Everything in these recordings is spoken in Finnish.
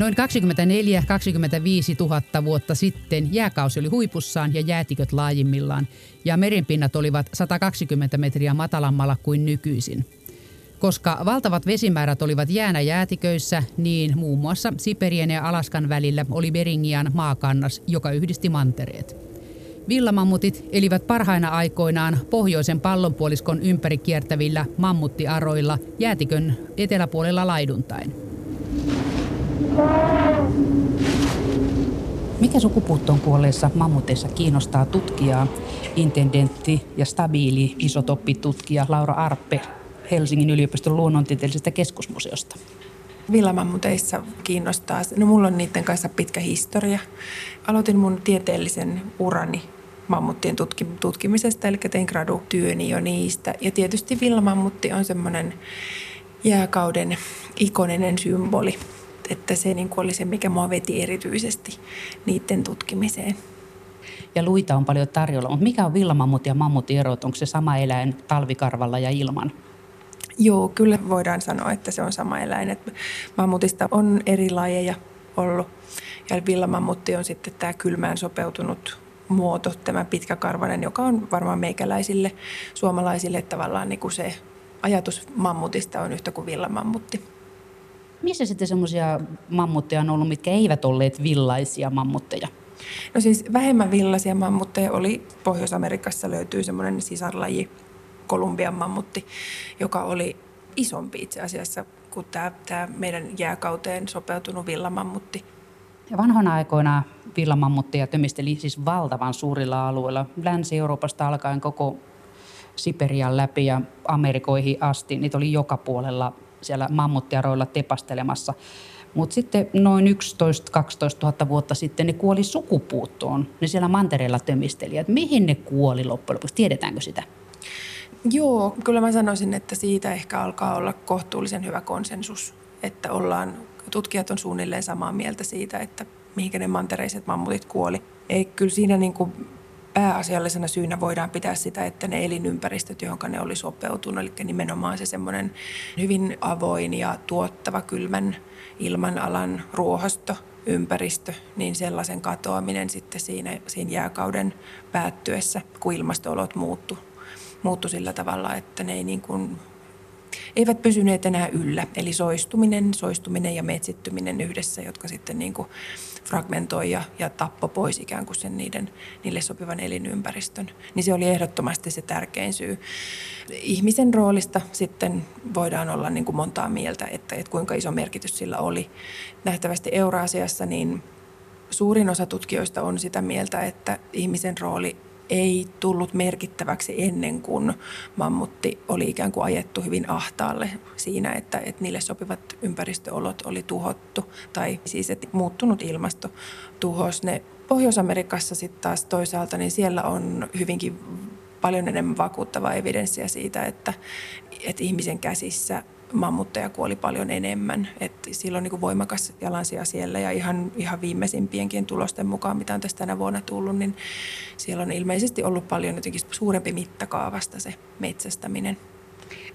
Noin 24-25 000 vuotta sitten jääkausi oli huipussaan ja jäätiköt laajimmillaan, ja merenpinnat olivat 120 metriä matalammalla kuin nykyisin. Koska valtavat vesimäärät olivat jäänä jäätiköissä, niin muun muassa Siperien ja Alaskan välillä oli Beringian maakannas, joka yhdisti mantereet. Villamammutit elivät parhaina aikoinaan pohjoisen pallonpuoliskon ympäri kiertävillä mammuttiaroilla jäätikön eteläpuolella laiduntain. Mikä sukupuuttoon kuolleissa mammuteissa kiinnostaa tutkijaa, intendentti ja stabiili isotoppitutkija Laura Arppe Helsingin yliopiston luonnontieteellisestä keskusmuseosta? Villamammuteissa kiinnostaa, no mulla on niiden kanssa pitkä historia. Aloitin mun tieteellisen urani mammuttien tutkimisesta, eli tein gradutyöni jo niistä. Ja tietysti villamammutti on semmoinen jääkauden ikoninen symboli että se niin oli se, mikä mua veti erityisesti niiden tutkimiseen. Ja luita on paljon tarjolla, mutta mikä on villamammut ja mammutin erot? Onko se sama eläin talvikarvalla ja ilman? Joo, kyllä voidaan sanoa, että se on sama eläin. Että mammutista on eri lajeja ollut. Ja villamammutti on sitten tämä kylmään sopeutunut muoto, tämä pitkäkarvainen, joka on varmaan meikäläisille, suomalaisille tavallaan niin kuin se ajatus mammutista on yhtä kuin villamammutti. Missä sitten semmoisia mammutteja on ollut, mitkä eivät olleet villaisia mammutteja? No siis vähemmän villaisia mammutteja oli Pohjois-Amerikassa löytyy semmoinen sisarlaji, Kolumbian mammutti, joka oli isompi itse asiassa kuin tämä, tämä meidän jääkauteen sopeutunut villamammutti. Ja vanhoina aikoina villamammutteja tömisteli siis valtavan suurilla alueilla. Länsi-Euroopasta alkaen koko Siperian läpi ja Amerikoihin asti. Niitä oli joka puolella siellä mammuttiaroilla tepastelemassa. Mutta sitten noin 11-12 000 vuotta sitten ne kuoli sukupuuttoon. Ne siellä mantereella tömisteli. Et mihin ne kuoli loppujen lopuksi? Tiedetäänkö sitä? Joo, kyllä mä sanoisin, että siitä ehkä alkaa olla kohtuullisen hyvä konsensus. Että ollaan, tutkijat on suunnilleen samaa mieltä siitä, että mihinkä ne mantereiset mammutit kuoli. Ei kyllä siinä niin kuin pääasiallisena syynä voidaan pitää sitä, että ne elinympäristöt, johon ne oli sopeutunut, eli nimenomaan se semmoinen hyvin avoin ja tuottava kylmän ilmanalan ruohosto, ympäristö, niin sellaisen katoaminen sitten siinä, siinä jääkauden päättyessä, kun ilmastoolot muuttu, muuttu sillä tavalla, että ne ei niin kuin eivät pysyneet enää yllä. Eli soistuminen, soistuminen ja metsittyminen yhdessä, jotka sitten niin kuin fragmentoi ja, ja tappo pois ikään kuin sen niiden, niille sopivan elinympäristön. Niin se oli ehdottomasti se tärkein syy. Ihmisen roolista sitten voidaan olla niin kuin montaa mieltä, että, että kuinka iso merkitys sillä oli. Nähtävästi Euraasiassa niin suurin osa tutkijoista on sitä mieltä, että ihmisen rooli ei tullut merkittäväksi ennen kuin mammutti oli ikään kuin ajettu hyvin ahtaalle siinä, että, että niille sopivat ympäristöolot oli tuhottu tai siis että muuttunut ilmasto tuhos ne. Pohjois-Amerikassa sitten taas toisaalta, niin siellä on hyvinkin paljon enemmän vakuuttavaa evidenssiä siitä, että, että ihmisen käsissä mammutteja kuoli paljon enemmän. Et silloin niin kuin voimakas jalansija siellä ja ihan, ihan viimeisimpienkin tulosten mukaan, mitä on tästä tänä vuonna tullut, niin siellä on ilmeisesti ollut paljon jotenkin suurempi mittakaavasta se metsästäminen.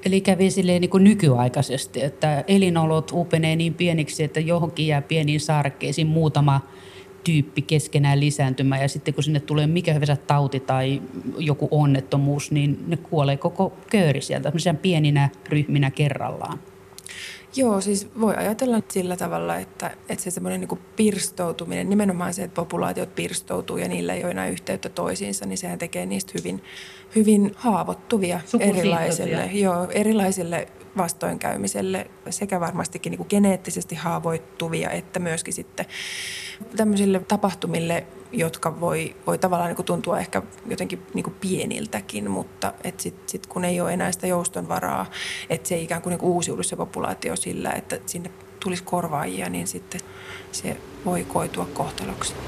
Eli kävi silleen niin kuin nykyaikaisesti, että elinolot upenee niin pieniksi, että johonkin jää pieniin saarekkeisiin muutama tyyppi keskenään lisääntymään ja sitten kun sinne tulee mikä hyvänsä tauti tai joku onnettomuus, niin ne kuolee koko köyri sieltä pieninä ryhminä kerrallaan. Joo, siis voi ajatella sillä tavalla, että, että se semmoinen niin pirstoutuminen, nimenomaan se, että populaatiot pirstoutuu ja niillä ei ole enää yhteyttä toisiinsa, niin sehän tekee niistä hyvin, hyvin haavoittuvia erilaisille, joo, erilaisille vastoinkäymiselle sekä varmastikin niin kuin geneettisesti haavoittuvia että myöskin sitten tämmöisille tapahtumille, jotka voi, voi tavallaan niin kuin tuntua ehkä jotenkin niin kuin pieniltäkin, mutta sitten sit kun ei ole enää sitä jouston varaa, että se ikään kuin, niin kuin uusiudu se populaatio sillä, että sinne tulisi korvaajia, niin sitten se voi koitua kohtaloksi. No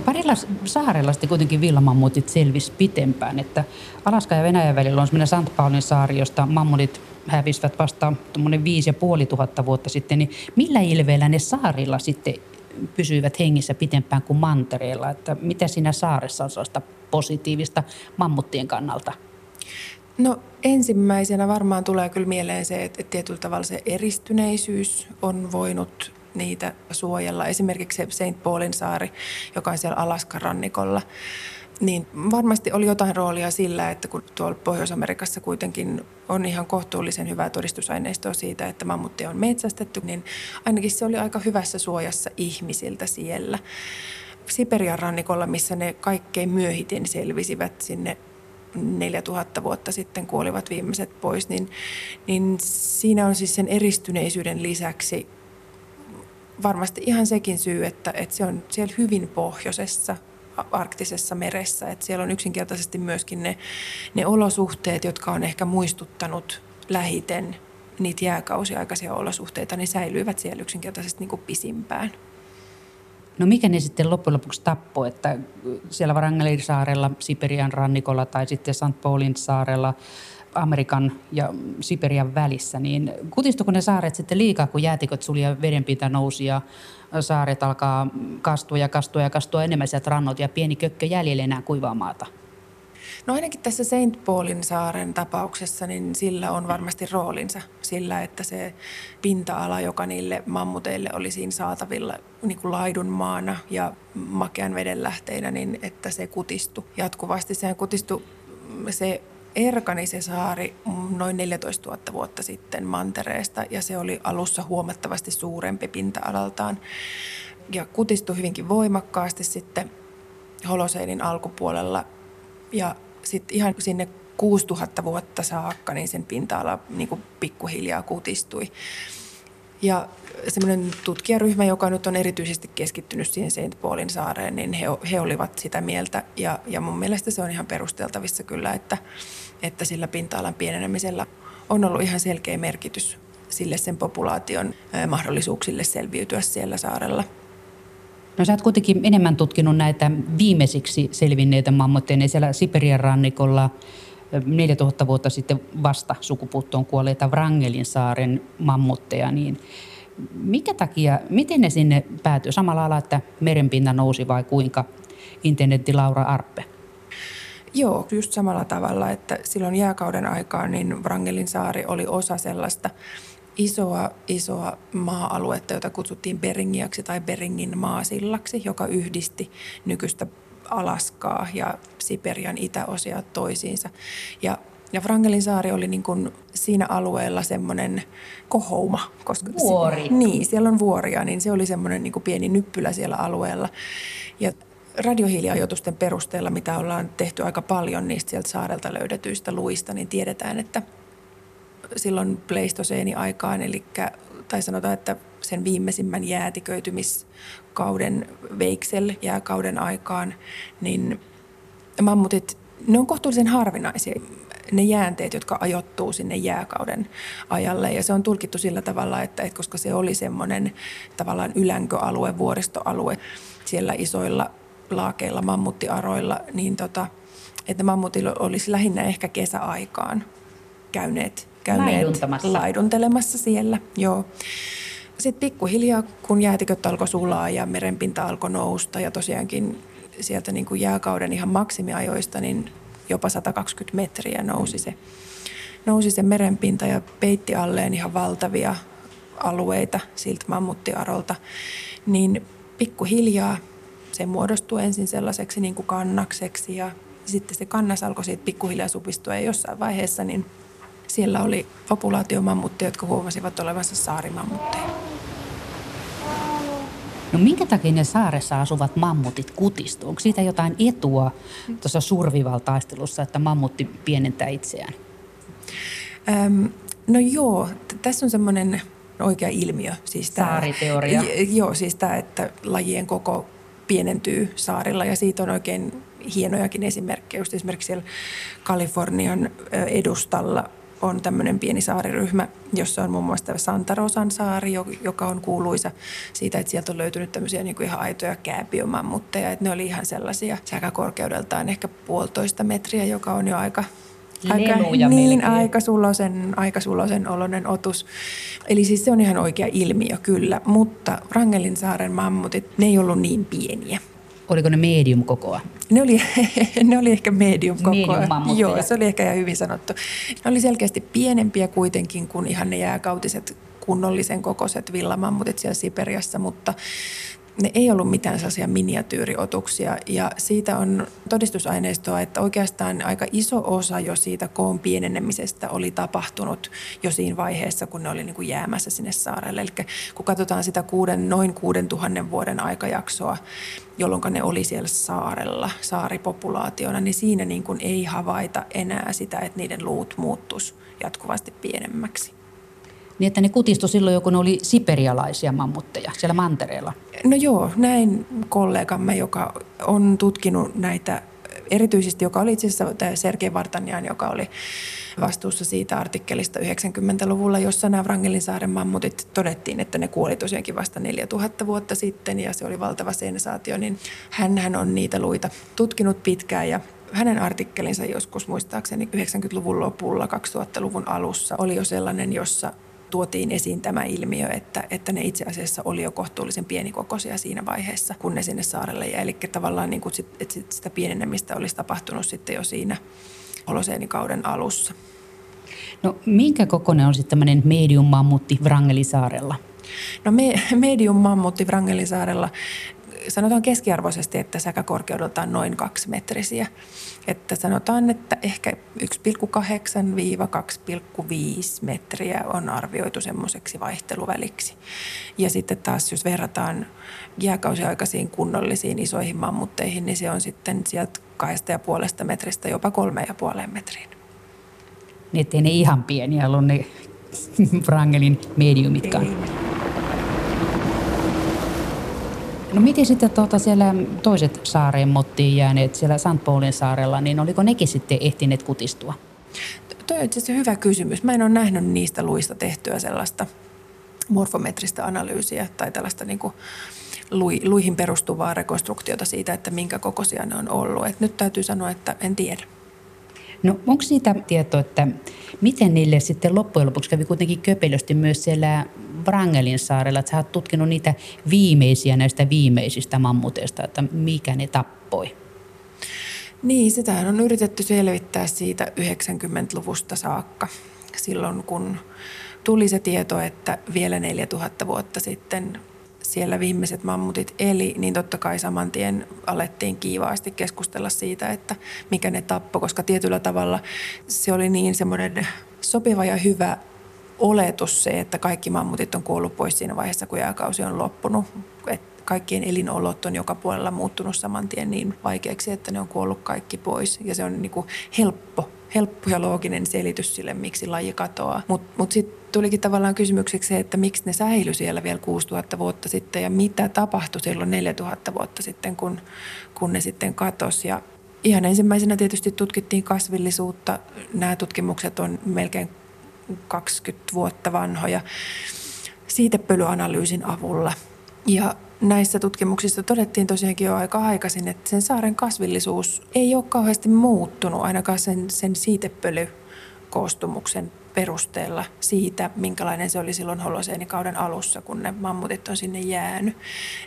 parilla saarella sitten kuitenkin villamammutit selvisi pitempään, että Alaska ja Venäjän välillä on semmoinen St. Paulin saari, josta mammutit hävisivät vasta tuommoinen viisi ja puoli tuhatta vuotta sitten, niin millä ilveellä ne saarilla sitten pysyivät hengissä pitempään kuin mantereella? Että mitä siinä saaressa on sellaista positiivista mammuttien kannalta? No ensimmäisenä varmaan tulee kyllä mieleen se, että tietyllä tavalla se eristyneisyys on voinut niitä suojella. Esimerkiksi St. Paulin saari, joka on siellä Alaskan rannikolla, niin varmasti oli jotain roolia sillä, että kun tuolla Pohjois-Amerikassa kuitenkin on ihan kohtuullisen hyvää todistusaineistoa siitä, että mammutti on metsästetty, niin ainakin se oli aika hyvässä suojassa ihmisiltä siellä. Siperian rannikolla, missä ne kaikkein myöhiten selvisivät sinne 4000 vuotta sitten kuolivat viimeiset pois, niin, niin siinä on siis sen eristyneisyyden lisäksi varmasti ihan sekin syy, että, että se on siellä hyvin pohjoisessa arktisessa meressä. Että siellä on yksinkertaisesti myöskin ne, ne olosuhteet, jotka on ehkä muistuttanut lähiten niitä jääkausiaikaisia olosuhteita, niin säilyivät siellä yksinkertaisesti niin kuin pisimpään. No mikä ne sitten loppujen lopuksi tappoi, että siellä Varangelin saarella, Siperian rannikolla tai sitten St. Paulin saarella Amerikan ja Siperian välissä, niin kutistuko ne saaret sitten liikaa, kun jäätiköt suli ja vedenpinta nousi ja saaret alkaa kastua ja kastua ja kastua enemmän sieltä rannot ja pieni kökkö jäljellä enää kuivaa maata? No ainakin tässä St. Paulin saaren tapauksessa, niin sillä on varmasti roolinsa sillä, että se pinta-ala, joka niille mammuteille oli siinä saatavilla niin kuin laidun maana ja makean veden lähteinä, niin että se kutistui jatkuvasti. Sehän kutistui se erkani se saari noin 14 000 vuotta sitten mantereesta ja se oli alussa huomattavasti suurempi pinta-alaltaan ja kutistui hyvinkin voimakkaasti sitten Holoseinin alkupuolella ja sitten ihan sinne 6000 vuotta saakka niin sen pinta-ala niin kuin pikkuhiljaa kutistui. Ja semmoinen tutkijaryhmä, joka nyt on erityisesti keskittynyt siihen St. Paulin saareen, niin he, he olivat sitä mieltä. Ja, ja mun mielestä se on ihan perusteltavissa kyllä, että, että sillä pinta-alan pienenemisellä on ollut ihan selkeä merkitys sille sen populaation mahdollisuuksille selviytyä siellä saarella. No sä oot kuitenkin enemmän tutkinut näitä viimeisiksi selvinneitä mammutteja siellä Siperian rannikolla – 4000 vuotta sitten vasta sukupuuttoon kuolleita Wrangelin saaren mammutteja, niin mikä takia, miten ne sinne päätyy? Samalla lailla, että merenpinta nousi vai kuinka? Intendentti Laura Arppe. Joo, just samalla tavalla, että silloin jääkauden aikaan niin Wrangelin saari oli osa sellaista isoa, isoa maa-aluetta, jota kutsuttiin Beringiaksi tai Beringin maasillaksi, joka yhdisti nykyistä Alaskaa ja Siperian itäosia toisiinsa. Ja ja Frankelin saari oli niin kuin siinä alueella semmoinen kohouma. Koska Vuori. Se, niin, siellä on vuoria, niin se oli semmoinen niin kuin pieni nyppylä siellä alueella. Ja radiohiiliajoitusten perusteella, mitä ollaan tehty aika paljon niistä sieltä saarelta löydetyistä luista, niin tiedetään, että silloin Pleistoseeni-aikaan, eli tai sanotaan, että sen viimeisimmän jäätiköitymiskauden Veiksel jääkauden aikaan, niin mammutit, ne on kohtuullisen harvinaisia ne jäänteet, jotka ajoittuu sinne jääkauden ajalle. Ja se on tulkittu sillä tavalla, että, että koska se oli semmoinen tavallaan ylänköalue, vuoristoalue siellä isoilla laakeilla, mammuttiaroilla, niin tota, että mammutilla olisi lähinnä ehkä kesäaikaan käyneet, käyneet laiduntelemassa siellä. Joo. Sitten pikkuhiljaa, kun jäätiköt alkoi sulaa ja merenpinta alkoi nousta ja tosiaankin sieltä niin kuin jääkauden ihan maksimiajoista, niin jopa 120 metriä nousi se, nousi se merenpinta ja peitti alleen ihan valtavia alueita siltä mammuttiarolta, niin pikkuhiljaa se muodostui ensin sellaiseksi niin kuin kannakseksi ja sitten se kannas alkoi siitä pikkuhiljaa supistua ja jossain vaiheessa niin siellä oli populaatiomammutteja, jotka huomasivat olevansa saarimammutteja. No minkä takia ne saaressa asuvat mammutit kutistuu? Onko siitä jotain etua tuossa survival-taistelussa, että mammutti pienentää itseään? Öm, no joo, tässä on semmoinen oikea ilmiö. Siis tämä, Saariteoria. J- joo, siis tämä, että lajien koko pienentyy saarilla ja siitä on oikein hienojakin esimerkkejä. Just esimerkiksi siellä Kalifornian edustalla on tämmöinen pieni saariryhmä, jossa on muun muassa Santa Rosan saari, joka on kuuluisa siitä, että sieltä on löytynyt tämmöisiä niin kuin ihan aitoja kääpiomammutteja. Että ne oli ihan sellaisia korkeudeltaan ehkä puolitoista metriä, joka on jo aika aika, niin, aika sulosen, aika sulosen oloinen otus. Eli siis se on ihan oikea ilmiö kyllä, mutta Rangelin saaren mammutit, ne ei ollut niin pieniä. Oliko ne medium kokoa? Ne oli, ne oli ehkä medium koko medium Joo, se oli ehkä ihan hyvin sanottu. Ne oli selkeästi pienempiä kuitenkin kuin ihan ne jääkautiset kunnollisen kokoiset villamammutit siellä Siperiassa, mutta ne ei ollut mitään sellaisia miniatyyriotuksia ja siitä on todistusaineistoa, että oikeastaan aika iso osa jo siitä koon pienenemisestä oli tapahtunut jo siinä vaiheessa, kun ne oli niin kuin jäämässä sinne saarelle. Eli kun katsotaan sitä kuuden, noin kuuden tuhannen vuoden aikajaksoa, jolloin ne oli siellä saarella, saaripopulaationa, niin siinä niin kuin ei havaita enää sitä, että niiden luut muuttus jatkuvasti pienemmäksi. Niin, että ne kutistu silloin jo, kun ne oli siperialaisia mammutteja siellä mantereella. No joo, näin kollegamme, joka on tutkinut näitä, erityisesti joka oli itse asiassa Sergei Vartanjan, joka oli vastuussa siitä artikkelista 90-luvulla, jossa nämä Wrangelinsaaren mammutit todettiin, että ne kuoli tosiaankin vasta 4000 vuotta sitten ja se oli valtava sensaatio, niin hän, hän on niitä luita tutkinut pitkään ja hänen artikkelinsa joskus muistaakseni 90-luvun lopulla, 2000-luvun alussa oli jo sellainen, jossa tuotiin esiin tämä ilmiö, että, että ne itse asiassa oli jo kohtuullisen pienikokoisia siinä vaiheessa, kun ne sinne saarelle jäi. Eli tavallaan niin kuin sit, että sitä pienenemistä olisi tapahtunut sitten jo siinä holoseenikauden alussa. No minkä kokoinen on sitten tämmöinen medium mammutti Wrangelisaarella? No me, medium mammutti Wrangelisaarella sanotaan keskiarvoisesti, että säkäkorkeudeltaan noin kaksi metrisiä. Että sanotaan, että ehkä 1,8-2,5 metriä on arvioitu semmoiseksi vaihteluväliksi. Ja sitten taas, jos verrataan jääkausiaikaisiin kunnollisiin isoihin mammutteihin, niin se on sitten sieltä kahdesta ja puolesta metristä jopa kolme ja puoleen metriin. Niin ettei ne ihan pieniä ollut ne Wrangelin mediumitkaan. Ei. No miten sitten tuota siellä toiset saareen mottiin jääneet siellä St. Paulin saarella, niin oliko nekin sitten ehtineet kutistua? Tuo on itse hyvä kysymys. Mä en ole nähnyt niistä luista tehtyä sellaista morfometristä analyysiä tai tällaista niin kuin luihin perustuvaa rekonstruktiota siitä, että minkä kokoisia ne on ollut. Et nyt täytyy sanoa, että en tiedä. No onko siitä tietoa, että miten niille sitten loppujen lopuksi kävi kuitenkin köpelösti myös siellä Wrangelin saarella, että sä oot tutkinut niitä viimeisiä näistä viimeisistä mammuteista, että mikä ne tappoi? Niin, sitä on yritetty selvittää siitä 90-luvusta saakka. Silloin kun tuli se tieto, että vielä 4000 vuotta sitten siellä viimeiset mammutit eli, niin totta kai saman tien alettiin kiivaasti keskustella siitä, että mikä ne tappoi, koska tietyllä tavalla se oli niin semmoinen sopiva ja hyvä oletus se, että kaikki mammutit on kuollut pois siinä vaiheessa, kun jääkausi on loppunut. Et kaikkien elinolot on joka puolella muuttunut saman tien niin vaikeaksi, että ne on kuollut kaikki pois. Ja se on niin kuin helppo, helppo ja looginen selitys sille, miksi laji katoaa. Mutta mut, mut sitten tulikin tavallaan kysymykseksi se, että miksi ne säilyi siellä vielä 6000 vuotta sitten ja mitä tapahtui silloin 4000 vuotta sitten, kun, kun ne sitten katosi. Ja ihan ensimmäisenä tietysti tutkittiin kasvillisuutta. Nämä tutkimukset on melkein 20 vuotta vanhoja siitepölyanalyysin avulla. Ja näissä tutkimuksissa todettiin tosiaankin jo aika aikaisin, että sen saaren kasvillisuus ei ole kauheasti muuttunut ainakaan sen, sen siitepölykoostumuksen perusteella siitä, minkälainen se oli silloin holoseenikauden alussa, kun ne mammutit on sinne jäänyt.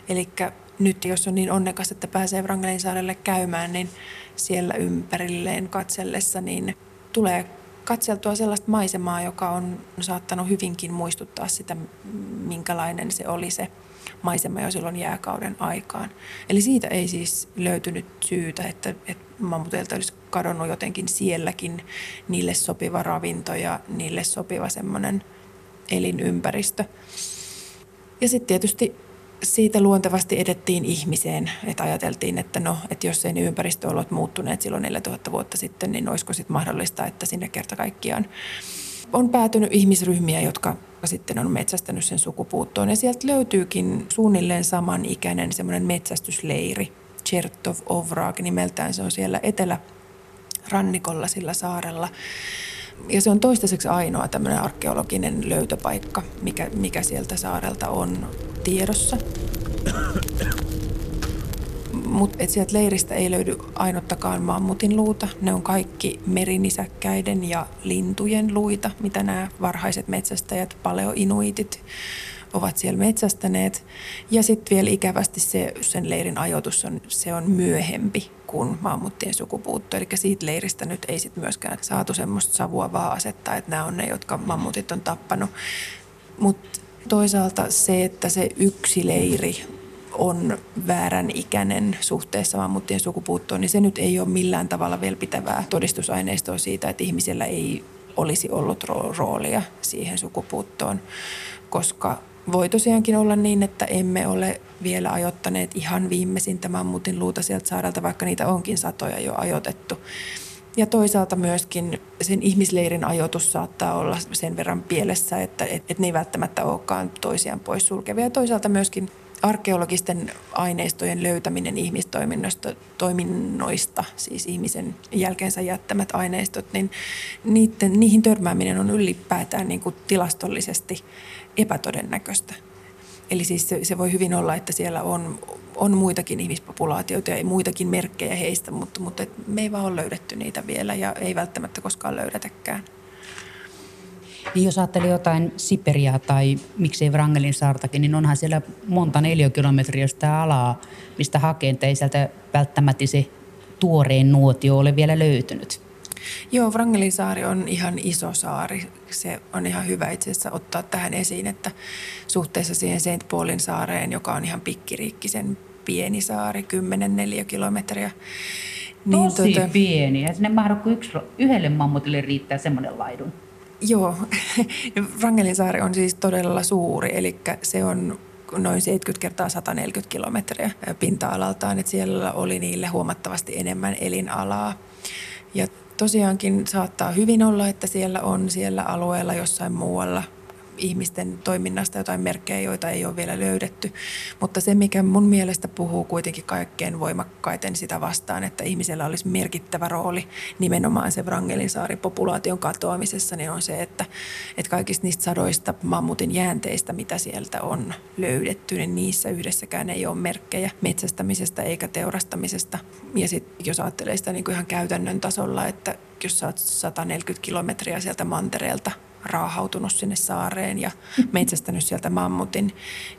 Eli nyt jos on niin onnekas, että pääsee Wrangelin saarelle käymään, niin siellä ympärilleen katsellessa niin tulee katseltua sellaista maisemaa, joka on saattanut hyvinkin muistuttaa sitä, minkälainen se oli se maisema jo silloin jääkauden aikaan. Eli siitä ei siis löytynyt syytä, että, että mammuteilta olisi kadonnut jotenkin sielläkin niille sopiva ravinto ja niille sopiva semmoinen elinympäristö. Ja sitten tietysti siitä luontevasti edettiin ihmiseen, että ajateltiin, että no, että jos ei ne ympäristöolot muuttuneet silloin 4000 vuotta sitten, niin olisiko sitten mahdollista, että sinne kerta kaikkiaan on päätynyt ihmisryhmiä, jotka sitten on metsästänyt sen sukupuuttoon. Ja sieltä löytyykin suunnilleen samanikäinen semmoinen metsästysleiri, Chertov Ovraag nimeltään. Se on siellä etelärannikolla sillä saarella. Ja se on toistaiseksi ainoa tämmöinen arkeologinen löytöpaikka, mikä, mikä sieltä saarelta on tiedossa. Mutta sieltä leiristä ei löydy ainuttakaan mammutin luuta. Ne on kaikki merinisäkkäiden ja lintujen luita, mitä nämä varhaiset metsästäjät, paleoinuitit, ovat siellä metsästäneet. Ja sitten vielä ikävästi se, sen leirin ajoitus on, se on myöhempi kuin mammuttien sukupuutto. Eli siitä leiristä nyt ei sitten myöskään saatu semmoista savua vaan asettaa, että nämä on ne, jotka mammutit on tappanut. Mutta toisaalta se, että se yksi leiri on väärän ikäinen suhteessa mammuttien sukupuuttoon, niin se nyt ei ole millään tavalla vielä pitävää todistusaineistoa siitä, että ihmisellä ei olisi ollut roolia siihen sukupuuttoon, koska voi tosiaankin olla niin, että emme ole vielä ajoittaneet ihan viimeisintä mammutin luuta sieltä saarelta, vaikka niitä onkin satoja jo ajoitettu. Ja toisaalta myöskin sen ihmisleirin ajoitus saattaa olla sen verran pielessä, että, että ne ei välttämättä olekaan toisiaan poissulkevia. Ja toisaalta myöskin arkeologisten aineistojen löytäminen ihmistoiminnoista, toiminnoista, siis ihmisen jälkeensä jättämät aineistot, niin niiden, niihin törmääminen on ylipäätään niin kuin tilastollisesti epätodennäköistä. Eli siis se, se voi hyvin olla, että siellä on, on muitakin ihmispopulaatioita ja muitakin merkkejä heistä, mutta, mutta me ei vaan ole löydetty niitä vielä ja ei välttämättä koskaan löydetäkään. Niin jos ajattelee jotain Siperiaa tai miksei Wrangelin saartakin, niin onhan siellä monta neliökilometriä sitä alaa, mistä hakee, ei sieltä välttämättä se tuoreen nuotio ole vielä löytynyt. Joo, Wrangelin saari on ihan iso saari. Se on ihan hyvä itse asiassa ottaa tähän esiin, että suhteessa siihen St. Paulin saareen, joka on ihan pikkiriikkisen pieni saari, 10 neliökilometriä. Niin Tosi tuota, pieni. Ja sinne mahdu, kun yksi, yhdelle mammutille riittää semmoinen laidun. Joo, Wrangelin saari on siis todella suuri, eli se on noin 70 kertaa 140 kilometriä pinta-alaltaan, että siellä oli niille huomattavasti enemmän elinalaa. Ja tosiaankin saattaa hyvin olla, että siellä on siellä alueella jossain muualla ihmisten toiminnasta jotain merkkejä, joita ei ole vielä löydetty. Mutta se, mikä mun mielestä puhuu kuitenkin kaikkein voimakkaiten sitä vastaan, että ihmisellä olisi merkittävä rooli nimenomaan se Wrangelinsaari-populaation katoamisessa, niin on se, että, että kaikista niistä sadoista mammutin jäänteistä, mitä sieltä on löydetty, niin niissä yhdessäkään ei ole merkkejä metsästämisestä eikä teurastamisesta. Ja sitten jos ajattelee sitä niin kuin ihan käytännön tasolla, että jos sä oot 140 kilometriä sieltä mantereelta raahautunut sinne saareen ja metsästänyt sieltä mammutin,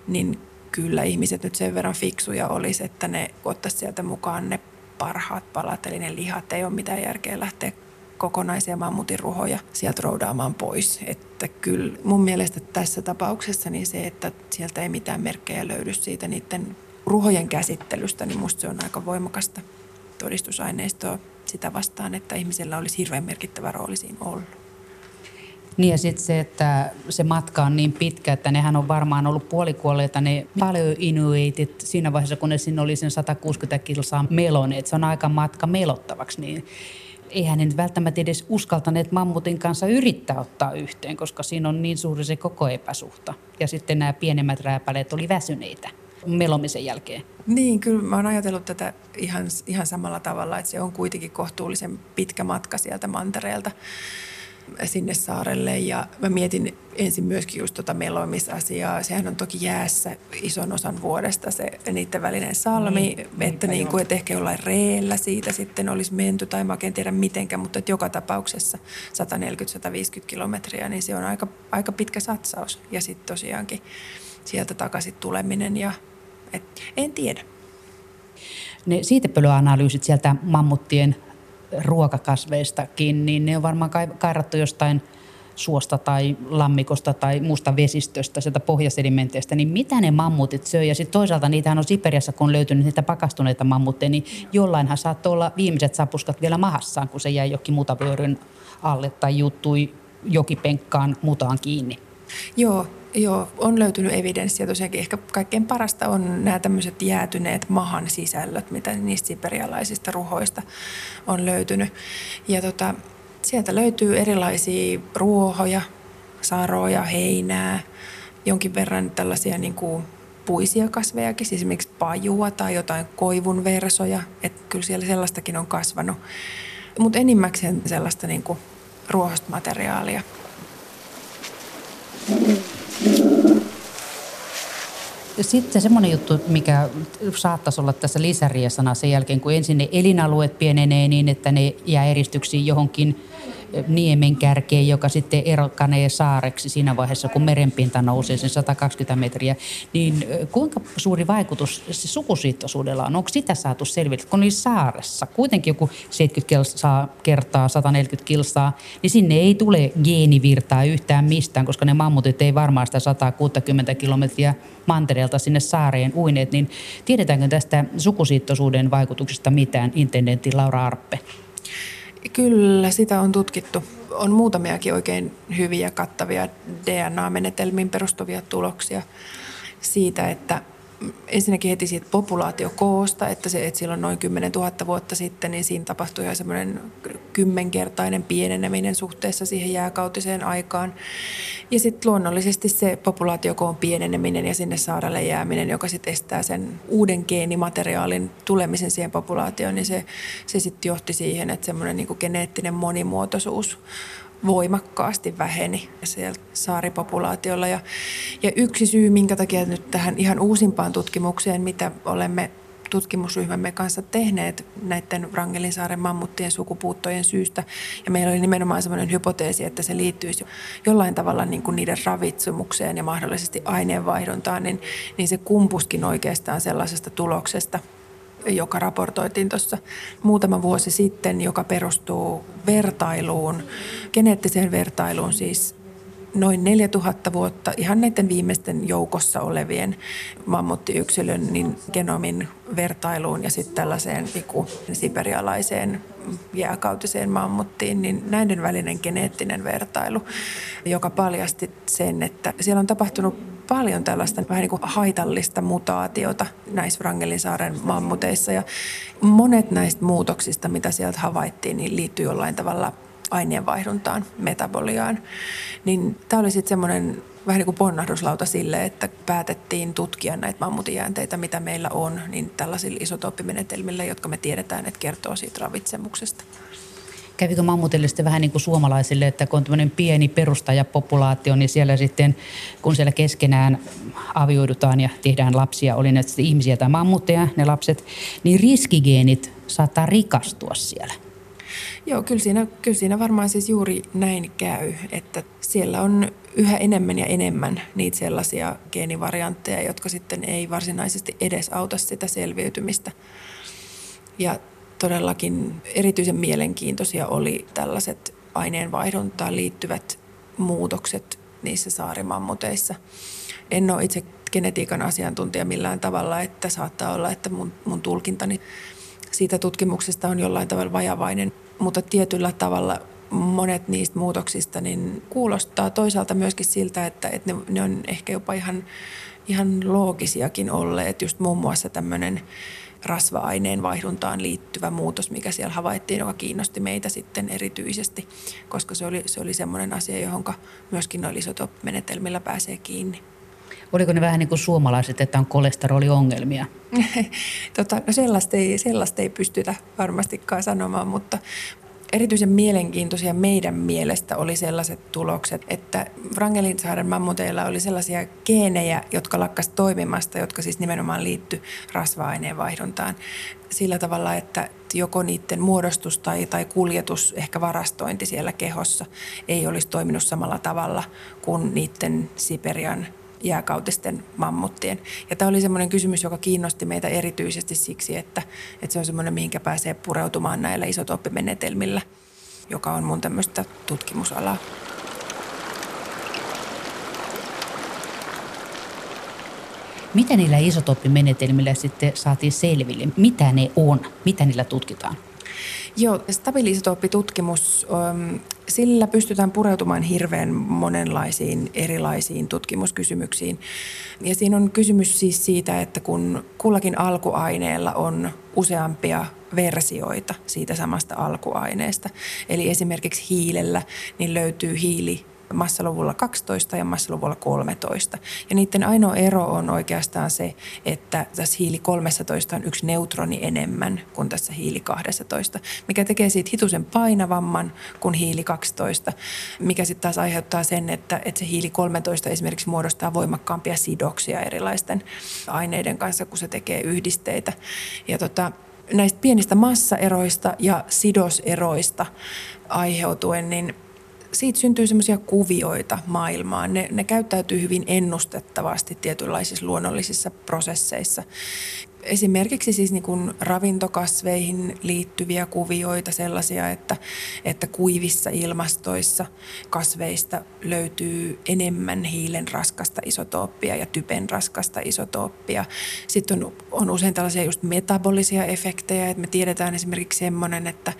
niin kyllä ihmiset nyt sen verran fiksuja olisi, että ne ottaisi sieltä mukaan ne parhaat palat, eli ne lihat. Ei ole mitään järkeä lähteä kokonaisia mammutin ruhoja sieltä roudaamaan pois. Että kyllä mun mielestä tässä tapauksessa niin se, että sieltä ei mitään merkkejä löydy siitä niiden ruhojen käsittelystä, niin musta se on aika voimakasta todistusaineistoa sitä vastaan, että ihmisellä olisi hirveän merkittävä rooli siinä ollut. Niin ja sitten se, että se matka on niin pitkä, että nehän on varmaan ollut puolikuolleita ne paljon inuitit siinä vaiheessa, kun ne sinne oli sen 160 kilsaa meloneet. Se on aika matka melottavaksi, niin eihän ne välttämättä edes uskaltaneet mammutin kanssa yrittää ottaa yhteen, koska siinä on niin suuri se koko epäsuhta. Ja sitten nämä pienemmät rääpäleet oli väsyneitä melomisen jälkeen. Niin, kyllä mä oon ajatellut tätä ihan, ihan samalla tavalla, että se on kuitenkin kohtuullisen pitkä matka sieltä mantereelta sinne saarelle ja mä mietin ensin myöskin just tuota melomisasiaa. Sehän on toki jäässä ison osan vuodesta se niiden välinen salmi, niin, että, niin kuin, että ehkä jollain reellä siitä sitten olisi menty tai mä oikein tiedä mitenkään, mutta että joka tapauksessa 140-150 kilometriä, niin se on aika, aika pitkä satsaus. Ja sitten tosiaankin sieltä takaisin tuleminen ja et, en tiedä. Ne siitepölyanalyysit sieltä mammuttien ruokakasveistakin, niin ne on varmaan kairattu jostain suosta tai lammikosta tai muusta vesistöstä, sieltä pohjasedimenteistä, niin mitä ne mammutit söi? Ja sitten toisaalta niitähän on Siperiassa, kun on löytynyt niitä pakastuneita mammutteja, niin jollainhan saattoi olla viimeiset sapuskat vielä mahassaan, kun se jäi jokin mutavyöryn alle tai juttui jokipenkkaan mutaan kiinni. Joo, Joo, on löytynyt evidenssiä. Tosiaankin ehkä kaikkein parasta on nämä tämmöiset jäätyneet mahan sisällöt, mitä niistä siperialaisista ruhoista on löytynyt. Ja tota, sieltä löytyy erilaisia ruohoja, saroja, heinää, jonkin verran tällaisia niin kuin puisia kasvejakin, siis esimerkiksi pajua tai jotain koivun versoja. Että kyllä siellä sellaistakin on kasvanut. Mutta enimmäkseen sellaista niin kuin ruohosta materiaalia. Sitten semmoinen juttu, mikä saattaisi olla tässä lisäriesana sen jälkeen, kun ensin ne elinalueet pienenee niin, että ne jää eristyksiin johonkin niemen kärkeen, joka sitten erkanee saareksi siinä vaiheessa, kun merenpinta nousee sen 120 metriä. Niin kuinka suuri vaikutus se sukusiittoisuudella on? Onko sitä saatu selville, kun oli saaressa? Kuitenkin joku 70 kilsaa kertaa 140 kilsaa, niin sinne ei tule geenivirtaa yhtään mistään, koska ne mammutit ei varmaan sitä 160 kilometriä mantereelta sinne saareen uineet. Niin tiedetäänkö tästä sukusiittoisuuden vaikutuksesta mitään, intendentti Laura Arppe? Kyllä, sitä on tutkittu. On muutamiakin oikein hyviä, kattavia DNA-menetelmiin perustuvia tuloksia siitä, että ensinnäkin heti siitä populaatiokoosta, että, se, että silloin noin 10 000 vuotta sitten, niin siinä tapahtui ihan semmoinen kymmenkertainen pieneneminen suhteessa siihen jääkautiseen aikaan. Ja sitten luonnollisesti se populaatiokoon pieneneminen ja sinne saarelle jääminen, joka sitten estää sen uuden geenimateriaalin tulemisen siihen populaatioon, niin se, se sitten johti siihen, että semmoinen niin geneettinen monimuotoisuus voimakkaasti väheni siellä saaripopulaatiolla. Ja, ja yksi syy, minkä takia nyt tähän ihan uusimpaan tutkimukseen, mitä olemme tutkimusryhmämme kanssa tehneet näiden Rangelinsaaren mammuttien sukupuuttojen syystä. Ja meillä oli nimenomaan sellainen hypoteesi, että se liittyisi jollain tavalla niin kuin niiden ravitsemukseen ja mahdollisesti aineenvaihduntaan, niin, niin se kumpuskin oikeastaan sellaisesta tuloksesta, joka raportoitiin tuossa muutama vuosi sitten, joka perustuu vertailuun, geneettiseen vertailuun siis noin 4000 vuotta ihan näiden viimeisten joukossa olevien mammuttiyksilön niin genomin vertailuun ja sitten tällaiseen iku siperialaiseen jääkautiseen mammuttiin, niin näiden välinen geneettinen vertailu, joka paljasti sen, että siellä on tapahtunut paljon tällaista vähän niin kuin haitallista mutaatiota näissä Wrangelinsaaren mammuteissa. Ja monet näistä muutoksista, mitä sieltä havaittiin, niin liittyy jollain tavalla aineenvaihduntaan, metaboliaan. Niin tämä oli sitten semmoinen vähän niin kuin ponnahduslauta sille, että päätettiin tutkia näitä mammutijäänteitä, mitä meillä on, niin tällaisilla isotooppimenetelmillä, jotka me tiedetään, että kertoo siitä ravitsemuksesta. Kävikö mammutille sitten vähän niin kuin suomalaisille, että kun on tämmöinen pieni perustajapopulaatio, niin siellä sitten, kun siellä keskenään avioidutaan ja tehdään lapsia, oli ne sitten ihmisiä tai mammutteja, ne lapset, niin riskigeenit saattaa rikastua siellä. Joo, kyllä siinä, kyllä siinä varmaan siis juuri näin käy, että siellä on yhä enemmän ja enemmän niitä sellaisia geenivariantteja, jotka sitten ei varsinaisesti edes auta sitä selviytymistä. Ja todellakin erityisen mielenkiintoisia oli tällaiset aineenvaihduntaan liittyvät muutokset niissä saarimammuteissa. En ole itse genetiikan asiantuntija millään tavalla, että saattaa olla, että mun, mun tulkintani siitä tutkimuksesta on jollain tavalla vajavainen, mutta tietyllä tavalla monet niistä muutoksista niin kuulostaa toisaalta myöskin siltä, että, että ne, ne on ehkä jopa ihan, ihan loogisiakin olleet. Just muun muassa tämmöinen rasva-aineen vaihduntaan liittyvä muutos, mikä siellä havaittiin, joka kiinnosti meitä sitten erityisesti, koska se oli, se oli semmoinen asia, johon myöskin noilla isotopmenetelmillä pääsee kiinni. Oliko ne vähän niin kuin suomalaiset, että on kolesteroliongelmia? tota, no sellaista, ei, sellaista ei pystytä varmastikaan sanomaan, mutta, erityisen mielenkiintoisia meidän mielestä oli sellaiset tulokset, että Wrangelinsaaren mammuteilla oli sellaisia geenejä, jotka lakkas toimimasta, jotka siis nimenomaan liitty rasva-aineen vaihduntaan sillä tavalla, että joko niiden muodostus tai, tai kuljetus, ehkä varastointi siellä kehossa ei olisi toiminut samalla tavalla kuin niiden Siperian jääkautisten mammuttien. Ja tämä oli semmoinen kysymys, joka kiinnosti meitä erityisesti siksi, että, että se on semmoinen, mihinkä pääsee pureutumaan näillä isotoppimenetelmillä, joka on mun tämmöistä tutkimusalaa. Mitä niillä isotoppimenetelmillä sitten saatiin selville? Mitä ne on? Mitä niillä tutkitaan? Joo, stabiiliisotooppitutkimus, ähm, sillä pystytään pureutumaan hirveän monenlaisiin erilaisiin tutkimuskysymyksiin. Ja siinä on kysymys siis siitä, että kun kullakin alkuaineella on useampia versioita siitä samasta alkuaineesta. Eli esimerkiksi hiilellä niin löytyy hiili massaluvulla 12 ja massaluvulla 13. Ja niiden ainoa ero on oikeastaan se, että tässä hiili 13 on yksi neutroni enemmän kuin tässä hiili 12, mikä tekee siitä hitusen painavamman kuin hiili 12, mikä sitten taas aiheuttaa sen, että, että se hiili 13 esimerkiksi muodostaa voimakkaampia sidoksia erilaisten aineiden kanssa, kun se tekee yhdisteitä. Ja tota, näistä pienistä massaeroista ja sidoseroista aiheutuen, niin siitä syntyy semmoisia kuvioita maailmaan. Ne, ne käyttäytyy hyvin ennustettavasti tietynlaisissa luonnollisissa prosesseissa esimerkiksi siis niin kuin ravintokasveihin liittyviä kuvioita, sellaisia, että, että kuivissa ilmastoissa kasveista löytyy enemmän hiilen raskasta isotooppia ja typen raskasta isotooppia. Sitten on, on usein tällaisia just metabolisia efektejä, että me tiedetään esimerkiksi semmoinen, että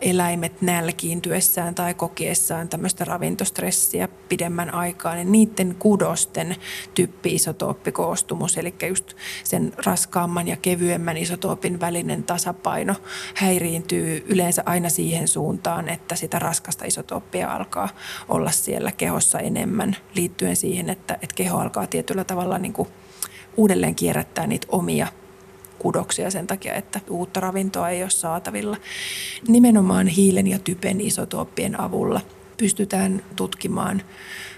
eläimet nälkiintyessään tai kokiessaan tämmöistä ravintostressiä pidemmän aikaa, niin niiden kudosten typpi-isotooppikoostumus, eli just sen raskaamman ja kevyemmän isotoopin välinen tasapaino häiriintyy yleensä aina siihen suuntaan, että sitä raskasta isotooppia alkaa olla siellä kehossa enemmän liittyen siihen, että, että keho alkaa tietyllä tavalla niin kuin uudelleen kierrättää niitä omia kudoksia sen takia, että uutta ravintoa ei ole saatavilla. Nimenomaan hiilen ja typen isotooppien avulla pystytään tutkimaan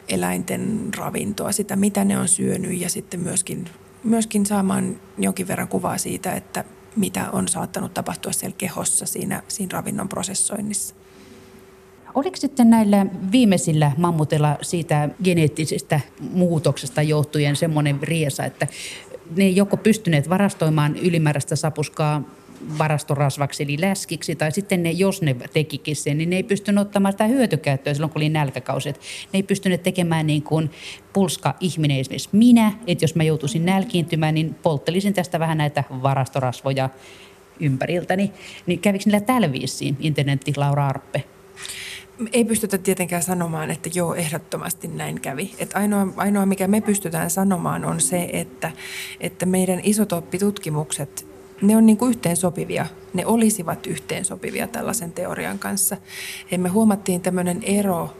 eläinten ravintoa, sitä mitä ne on syönyt ja sitten myöskin myöskin saamaan jonkin verran kuvaa siitä, että mitä on saattanut tapahtua siellä kehossa siinä, siinä ravinnon prosessoinnissa. Oliko sitten näillä viimeisillä mammutilla siitä geneettisestä muutoksesta johtuen semmoinen riesa, että ne joko pystyneet varastoimaan ylimääräistä sapuskaa varastorasvaksi eli läskiksi, tai sitten ne, jos ne tekikin sen, niin ne ei pystynyt ottamaan sitä hyötykäyttöä silloin, kun oli nälkäkausi. Ne ei pystynyt tekemään niin kuin pulska ihminen, esimerkiksi minä, että jos mä joutuisin nälkiintymään, niin polttelisin tästä vähän näitä varastorasvoja ympäriltäni. Niin kävikö niillä tällä viisiin internetti Laura Arppe? Ei pystytä tietenkään sanomaan, että joo, ehdottomasti näin kävi. Et ainoa, ainoa, mikä me pystytään sanomaan, on se, että, että meidän isotooppitutkimukset ne on niin kuin yhteensopivia. Ne olisivat yhteensopivia tällaisen teorian kanssa. Ja me huomattiin tämmöinen ero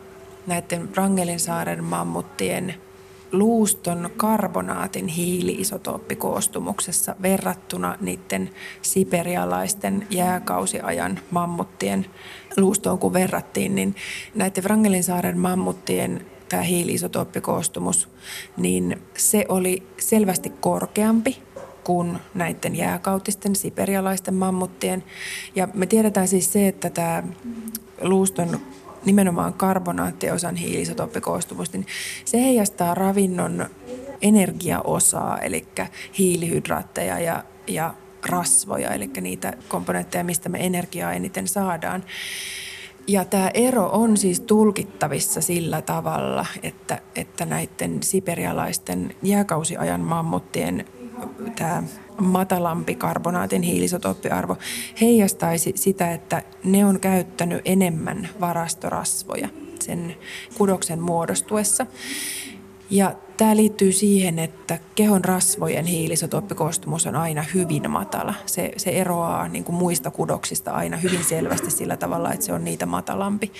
näiden Rangelinsaaren mammuttien luuston karbonaatin hiili-isotooppikoostumuksessa verrattuna niiden siperialaisten jääkausiajan mammuttien luustoon, kun verrattiin, niin näiden Rangelinsaaren mammuttien tämä hiili-isotooppikoostumus, niin se oli selvästi korkeampi kuin näiden jääkautisten siperialaisten mammuttien. Ja me tiedetään siis se, että tämä luuston nimenomaan karbonaattiosan hiilisotoppikoostumus, niin se heijastaa ravinnon energiaosaa, eli hiilihydraatteja ja, ja rasvoja, eli niitä komponentteja, mistä me energiaa eniten saadaan. Ja tämä ero on siis tulkittavissa sillä tavalla, että, että näiden siperialaisten jääkausiajan mammuttien tämä matalampi karbonaatin hiilisotoppiarvo heijastaisi sitä, että ne on käyttänyt enemmän varastorasvoja sen kudoksen muodostuessa. Ja tämä liittyy siihen, että kehon rasvojen hiilisotoppikoostumus on aina hyvin matala. Se, se eroaa niin kuin muista kudoksista aina hyvin selvästi sillä tavalla, että se on niitä matalampi.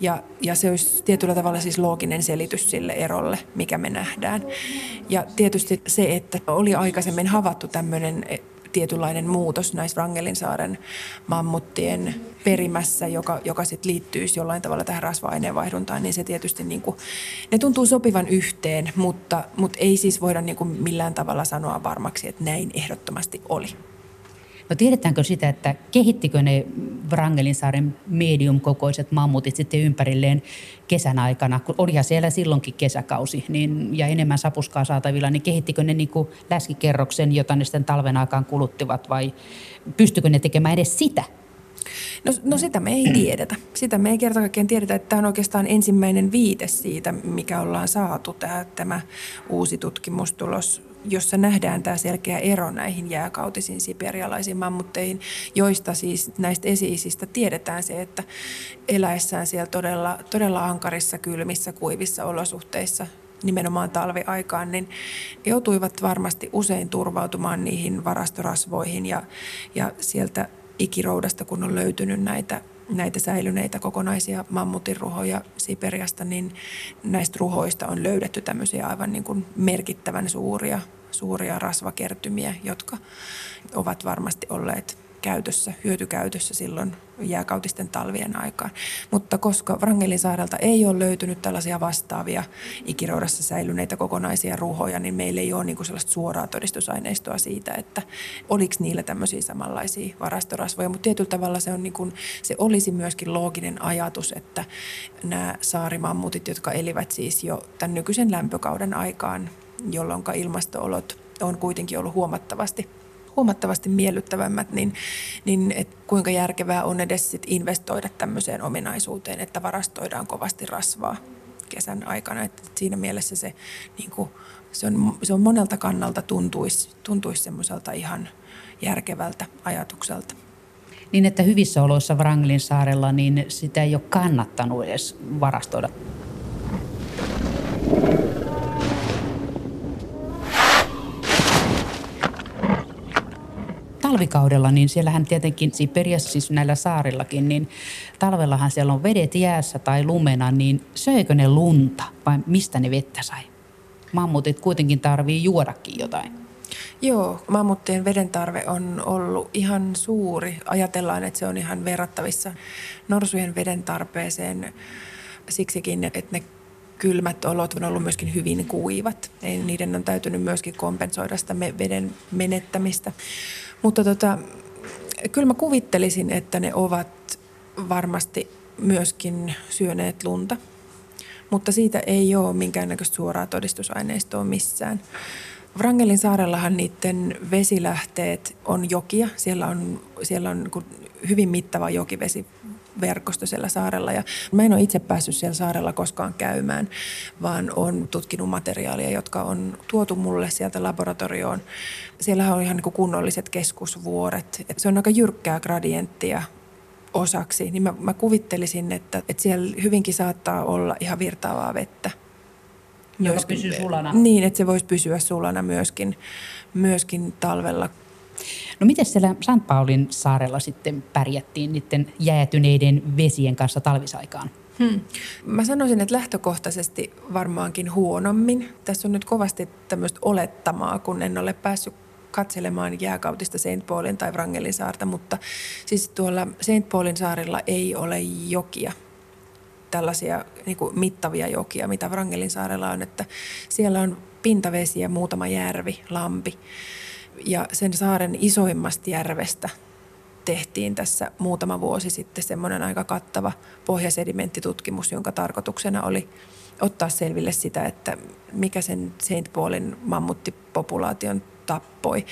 Ja, ja se olisi tietyllä tavalla siis looginen selitys sille erolle, mikä me nähdään. Ja tietysti se, että oli aikaisemmin havaittu tämmöinen tietynlainen muutos näissä Rangelinsaaren mammuttien perimässä, joka, joka sitten liittyisi jollain tavalla tähän rasva-aineenvaihduntaan, niin se tietysti niin kuin, ne tuntuu sopivan yhteen, mutta, mutta ei siis voida niin kuin millään tavalla sanoa varmaksi, että näin ehdottomasti oli. No tiedetäänkö sitä, että kehittikö ne Wrangelinsaaren medium-kokoiset mammutit sitten ympärilleen kesän aikana, kun olihan siellä silloinkin kesäkausi niin, ja enemmän sapuskaa saatavilla, niin kehittikö ne niin kuin läskikerroksen, jota ne sitten talven aikaan kuluttivat vai pystykö ne tekemään edes sitä? No, no sitä me ei tiedetä. Sitä me ei kerta kaikkiaan tiedetä, että tämä on oikeastaan ensimmäinen viite siitä, mikä ollaan saatu tämä, tämä uusi tutkimustulos jossa nähdään tämä selkeä ero näihin jääkautisiin siperialaisiin mammutteihin, joista siis näistä esiisistä tiedetään se, että eläessään siellä todella, todella ankarissa, kylmissä, kuivissa olosuhteissa nimenomaan talviaikaan, niin joutuivat varmasti usein turvautumaan niihin varastorasvoihin ja, ja sieltä ikiroudasta, kun on löytynyt näitä näitä säilyneitä kokonaisia mammutiruhoja Siperiasta, niin näistä ruhoista on löydetty tämmöisiä aivan niin kuin merkittävän suuria, suuria rasvakertymiä, jotka ovat varmasti olleet käytössä, hyötykäytössä silloin jääkautisten talvien aikaan. Mutta koska Wrangelin saarelta ei ole löytynyt tällaisia vastaavia ikiroudassa säilyneitä kokonaisia ruhoja, niin meillä ei ole niin sellaista suoraa todistusaineistoa siitä, että oliko niillä tämmöisiä samanlaisia varastorasvoja. Mutta tietyllä tavalla se, on niin kuin, se olisi myöskin looginen ajatus, että nämä saarimammutit, jotka elivät siis jo tämän nykyisen lämpökauden aikaan, jolloin ilmastoolot on kuitenkin ollut huomattavasti huomattavasti miellyttävämmät, niin, niin et kuinka järkevää on edes sit investoida tämmöiseen ominaisuuteen, että varastoidaan kovasti rasvaa kesän aikana. Et siinä mielessä se, niin kuin, se, on, se on monelta kannalta tuntuisi, tuntuisi semmoiselta ihan järkevältä ajatukselta. Niin, että hyvissä oloissa Wranglin saarella, niin sitä ei ole kannattanut edes varastoida talvikaudella, niin siellähän tietenkin Siperiassa, siis näillä saarillakin, niin talvellahan siellä on vedet jäässä tai lumena, niin söikö ne lunta vai mistä ne vettä sai? Mammutit kuitenkin tarvii juodakin jotain. Joo, mammuttien veden tarve on ollut ihan suuri. Ajatellaan, että se on ihan verrattavissa norsujen veden tarpeeseen siksikin, että ne kylmät olot on ollut myöskin hyvin kuivat. Niiden on täytynyt myöskin kompensoida sitä veden menettämistä. Mutta tota, kyllä mä kuvittelisin, että ne ovat varmasti myöskin syöneet lunta. Mutta siitä ei ole minkäännäköistä suoraa todistusaineistoa missään. Wrangelin saarellahan niiden vesilähteet on jokia. Siellä on, siellä on hyvin mittava jokivesi verkosto siellä saarella. Ja mä en ole itse päässyt siellä saarella koskaan käymään, vaan on tutkinut materiaalia, jotka on tuotu mulle sieltä laboratorioon. Siellä on ihan niin kuin kunnolliset keskusvuoret. Se on aika jyrkkää gradienttia osaksi, niin mä, mä kuvittelisin, että, että siellä hyvinkin saattaa olla ihan virtaavaa vettä. Joka myöskin, pysyy sulana. Niin, että se voisi pysyä sulana myöskin, myöskin talvella. No miten siellä St. Paulin saarella sitten pärjättiin niiden jäätyneiden vesien kanssa talvisaikaan? Hmm. Mä sanoisin, että lähtökohtaisesti varmaankin huonommin. Tässä on nyt kovasti tämmöistä olettamaa, kun en ole päässyt katselemaan jääkautista St. Paulin tai Wrangelin saarta, mutta siis tuolla St. Paulin saarilla ei ole jokia tällaisia niin kuin mittavia jokia, mitä Wrangelin saarella on, että siellä on pintavesi ja muutama järvi, lampi ja sen saaren isoimmasta järvestä tehtiin tässä muutama vuosi sitten semmoinen aika kattava pohjasedimenttitutkimus, jonka tarkoituksena oli ottaa selville sitä, että mikä sen St. Paulin mammuttipopulaation tappoi.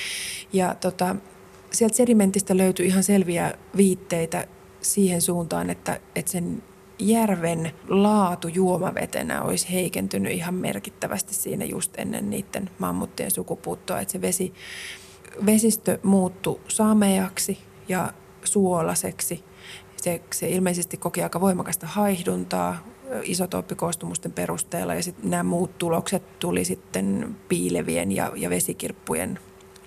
Ja tota, sieltä sedimentistä löytyi ihan selviä viitteitä siihen suuntaan, että, että sen järven laatu juomavetenä olisi heikentynyt ihan merkittävästi siinä just ennen niiden mammuttien sukupuuttoa. Että se vesi, vesistö muuttui sameaksi ja suolaseksi. Se, se ilmeisesti koki aika voimakasta haihduntaa isotooppikoostumusten perusteella ja sitten nämä muut tulokset tuli sitten piilevien ja, ja vesikirppujen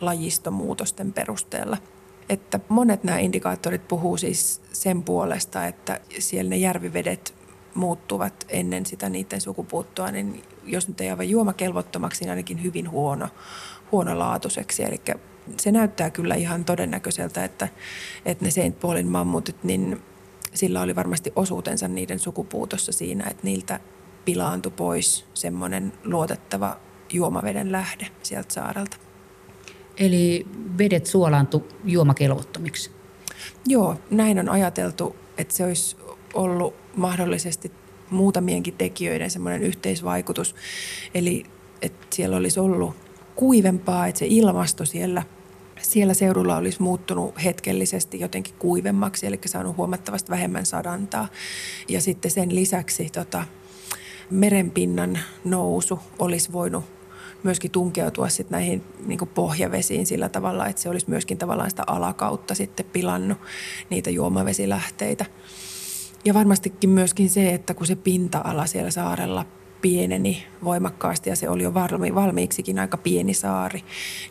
lajistomuutosten perusteella – että monet nämä indikaattorit puhuu siis sen puolesta, että siellä ne järvivedet muuttuvat ennen sitä niiden sukupuuttoa, niin jos nyt ei aivan juomakelvottomaksi, niin ainakin hyvin huono, huonolaatuiseksi. Eli se näyttää kyllä ihan todennäköiseltä, että, että ne Saint Paulin mammutit, niin sillä oli varmasti osuutensa niiden sukupuutossa siinä, että niiltä pilaantui pois semmoinen luotettava juomaveden lähde sieltä saarelta. Eli vedet suolaantu juomakelvottomiksi? Joo, näin on ajateltu, että se olisi ollut mahdollisesti muutamienkin tekijöiden semmoinen yhteisvaikutus. Eli että siellä olisi ollut kuivempaa, että se ilmasto siellä, siellä seudulla olisi muuttunut hetkellisesti jotenkin kuivemmaksi, eli saanut huomattavasti vähemmän sadantaa. Ja sitten sen lisäksi tota, merenpinnan nousu olisi voinut myöskin tunkeutua sit näihin niin pohjavesiin sillä tavalla, että se olisi myöskin tavallaan sitä alakautta sitten pilannut niitä juomavesilähteitä. Ja varmastikin myöskin se, että kun se pinta-ala siellä saarella pieneni voimakkaasti ja se oli jo valmi, valmiiksikin aika pieni saari,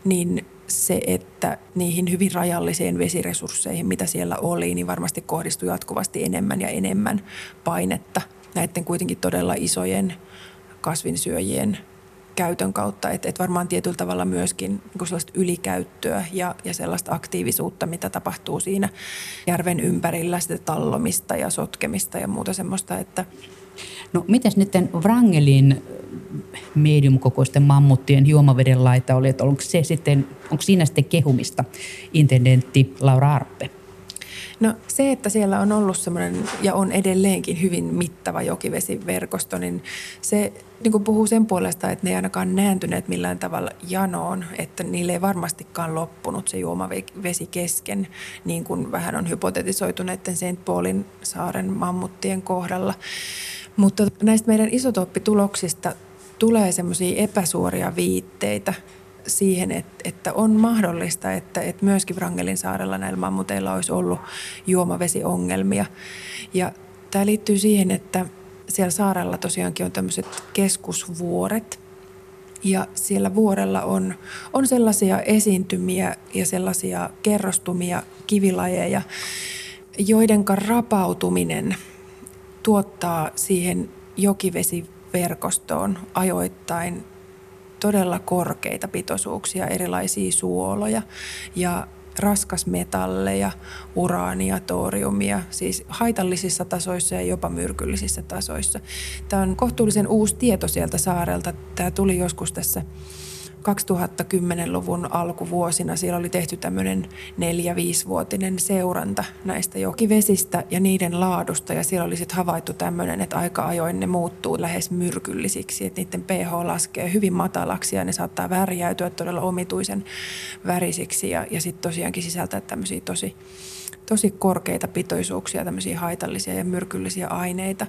niin se, että niihin hyvin rajallisiin vesiresursseihin, mitä siellä oli, niin varmasti kohdistui jatkuvasti enemmän ja enemmän painetta näiden kuitenkin todella isojen kasvinsyöjien käytön kautta, että et varmaan tietyllä tavalla myöskin niin sellaista ylikäyttöä ja, ja sellaista aktiivisuutta, mitä tapahtuu siinä järven ympärillä, sitä tallomista ja sotkemista ja muuta semmoista, että No miten nyt Wrangelin mediumkokoisten mammuttien juomaveden laita oli, että onko, se sitten, onko siinä sitten kehumista, intendentti Laura Arppe? No se, että siellä on ollut semmoinen ja on edelleenkin hyvin mittava jokivesiverkosto, niin se niin kuin puhuu sen puolesta, että ne ei ainakaan nääntyneet millään tavalla janoon, että niille ei varmastikaan loppunut se juomavesi kesken, niin kuin vähän on hypotetisoitu näiden St. Paulin saaren mammuttien kohdalla. Mutta näistä meidän isotooppituloksista tulee semmoisia epäsuoria viitteitä siihen, että, että on mahdollista, että, että myöskin Wrangelin saarella näillä mammuteilla olisi ollut juomavesiongelmia. Ja tämä liittyy siihen, että siellä saarella tosiaankin on tämmöiset keskusvuoret. Ja siellä vuorella on, on sellaisia esiintymiä ja sellaisia kerrostumia kivilajeja, joiden rapautuminen tuottaa siihen jokivesiverkostoon ajoittain todella korkeita pitoisuuksia, erilaisia suoloja ja raskasmetalleja, uraania, toriumia, siis haitallisissa tasoissa ja jopa myrkyllisissä tasoissa. Tämä on kohtuullisen uusi tieto sieltä saarelta. Tämä tuli joskus tässä 2010-luvun alkuvuosina siellä oli tehty tämmöinen neljä-viisivuotinen seuranta näistä jokivesistä ja niiden laadusta. Ja siellä oli sitten havaittu tämmöinen, että aika ajoin ne muuttuu lähes myrkyllisiksi, että niiden pH laskee hyvin matalaksi ja ne saattaa värjäytyä todella omituisen värisiksi ja, ja sitten tosiaankin sisältää tämmöisiä tosi, tosi korkeita pitoisuuksia, tämmöisiä haitallisia ja myrkyllisiä aineita.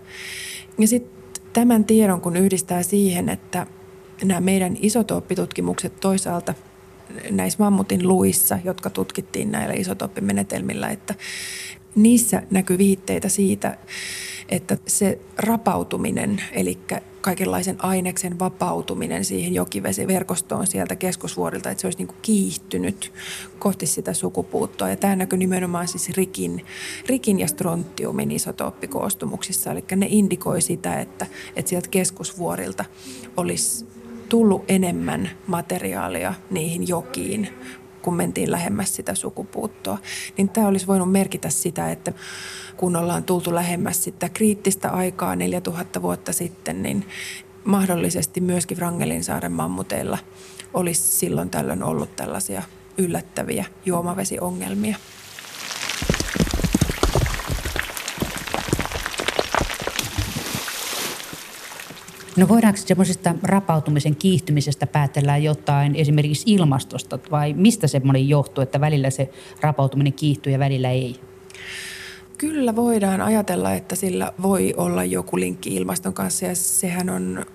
Ja sitten tämän tiedon kun yhdistää siihen, että nämä meidän isotooppitutkimukset toisaalta näissä mammutin luissa, jotka tutkittiin näillä isotooppimenetelmillä, että niissä näkyy viitteitä siitä, että se rapautuminen, eli kaikenlaisen aineksen vapautuminen siihen jokivesiverkostoon sieltä keskusvuorilta, että se olisi niin kuin kiihtynyt kohti sitä sukupuuttoa. Ja tämä näkyy nimenomaan siis rikin, rikin ja strontiumin isotooppikoostumuksissa, eli ne indikoi sitä, että, että sieltä keskusvuorilta olisi tullut enemmän materiaalia niihin jokiin, kun mentiin lähemmäs sitä sukupuuttoa. Niin tämä olisi voinut merkitä sitä, että kun ollaan tultu lähemmäs sitä kriittistä aikaa 4000 vuotta sitten, niin mahdollisesti myöskin Wrangelin saaren mammuteilla olisi silloin tällöin ollut tällaisia yllättäviä juomavesiongelmia. No voidaanko semmoisesta rapautumisen kiihtymisestä päätellä jotain esimerkiksi ilmastosta vai mistä semmoinen johtuu, että välillä se rapautuminen kiihtyy ja välillä ei? Kyllä voidaan ajatella, että sillä voi olla joku linkki ilmaston kanssa ja sehän on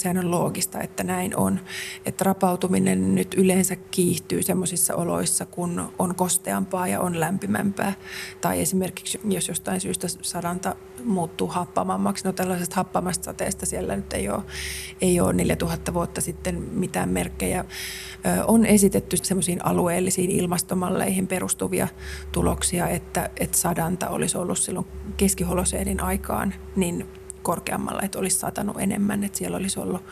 sehän on loogista, että näin on. Että rapautuminen nyt yleensä kiihtyy sellaisissa oloissa, kun on kosteampaa ja on lämpimämpää. Tai esimerkiksi jos jostain syystä sadanta muuttuu happamammaksi. No tällaisesta happamasta sateesta siellä nyt ei ole, ei ole 4000 vuotta sitten mitään merkkejä. On esitetty semmoisiin alueellisiin ilmastomalleihin perustuvia tuloksia, että, että sadanta olisi ollut silloin keskiholoseenin aikaan niin korkeammalla, että olisi satanut enemmän, että siellä olisi ollut,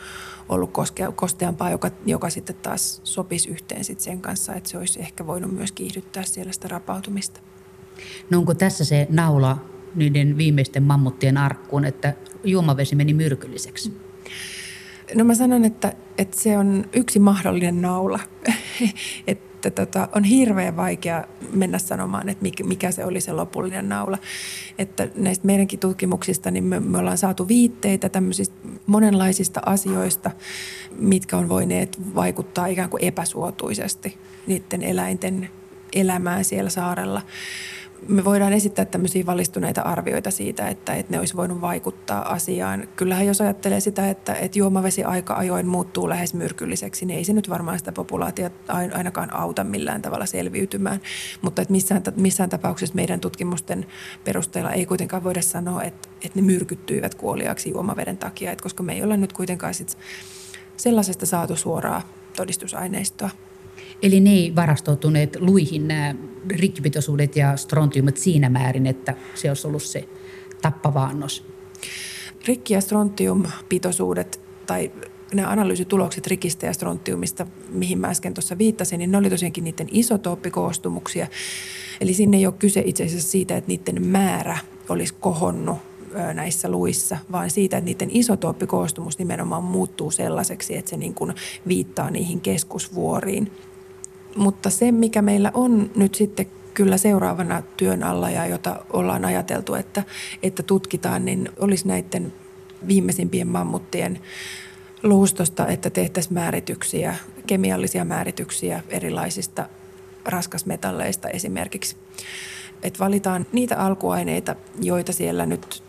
ollut koskea, kosteampaa, joka, joka sitten taas sopisi yhteen sitten sen kanssa, että se olisi ehkä voinut myös kiihdyttää siellä sitä rapautumista. No onko tässä se naula niiden viimeisten mammuttien arkkuun, että juomavesi meni myrkylliseksi? No mä sanon, että, että se on yksi mahdollinen naula. että että tota, on hirveän vaikea mennä sanomaan, että mikä se oli se lopullinen naula. Että näistä meidänkin tutkimuksista niin me, me ollaan saatu viitteitä tämmöisistä monenlaisista asioista, mitkä on voineet vaikuttaa ikään kuin epäsuotuisesti niiden eläinten elämään siellä saarella me voidaan esittää tämmöisiä valistuneita arvioita siitä, että, että ne olisi voinut vaikuttaa asiaan. Kyllähän jos ajattelee sitä, että, että juomavesi aika ajoin muuttuu lähes myrkylliseksi, niin ei se nyt varmaan sitä populaatiota ainakaan auta millään tavalla selviytymään. Mutta että missään, missään tapauksessa meidän tutkimusten perusteella ei kuitenkaan voida sanoa, että, että ne myrkyttyivät kuoliaaksi juomaveden takia, että koska me ei olla nyt kuitenkaan sit sellaisesta saatu suoraa todistusaineistoa. Eli ne ei varastoutuneet luihin nämä rikkipitoisuudet ja strontiumit siinä määrin, että se olisi ollut se tappava annos? Rikki- ja strontiumpitoisuudet tai nämä analyysitulokset rikistä ja strontiumista, mihin mä äsken tuossa viittasin, niin ne oli tosiaankin niiden isotooppikoostumuksia. Eli sinne ei ole kyse itse asiassa siitä, että niiden määrä olisi kohonnut näissä luissa, vaan siitä, että niiden isotooppikoostumus nimenomaan muuttuu sellaiseksi, että se niin kuin viittaa niihin keskusvuoriin. Mutta se, mikä meillä on nyt sitten kyllä seuraavana työn alla ja jota ollaan ajateltu, että, että tutkitaan, niin olisi näiden viimeisimpien mammuttien luustosta, että tehtäisiin määrityksiä, kemiallisia määrityksiä erilaisista raskasmetalleista esimerkiksi. Et valitaan niitä alkuaineita, joita siellä nyt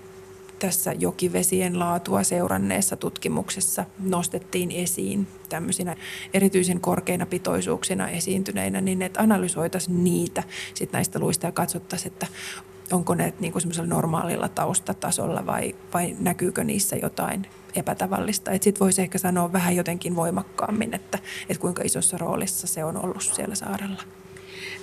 tässä jokivesien laatua seuranneessa tutkimuksessa nostettiin esiin tämmöisinä erityisen korkeina pitoisuuksina esiintyneinä, niin että analysoitaisiin niitä sit näistä luista ja katsottaisiin, että onko ne niin kuin normaalilla taustatasolla vai, vai näkyykö niissä jotain epätavallista. Sitten voisi ehkä sanoa vähän jotenkin voimakkaammin, että, että kuinka isossa roolissa se on ollut siellä saarella.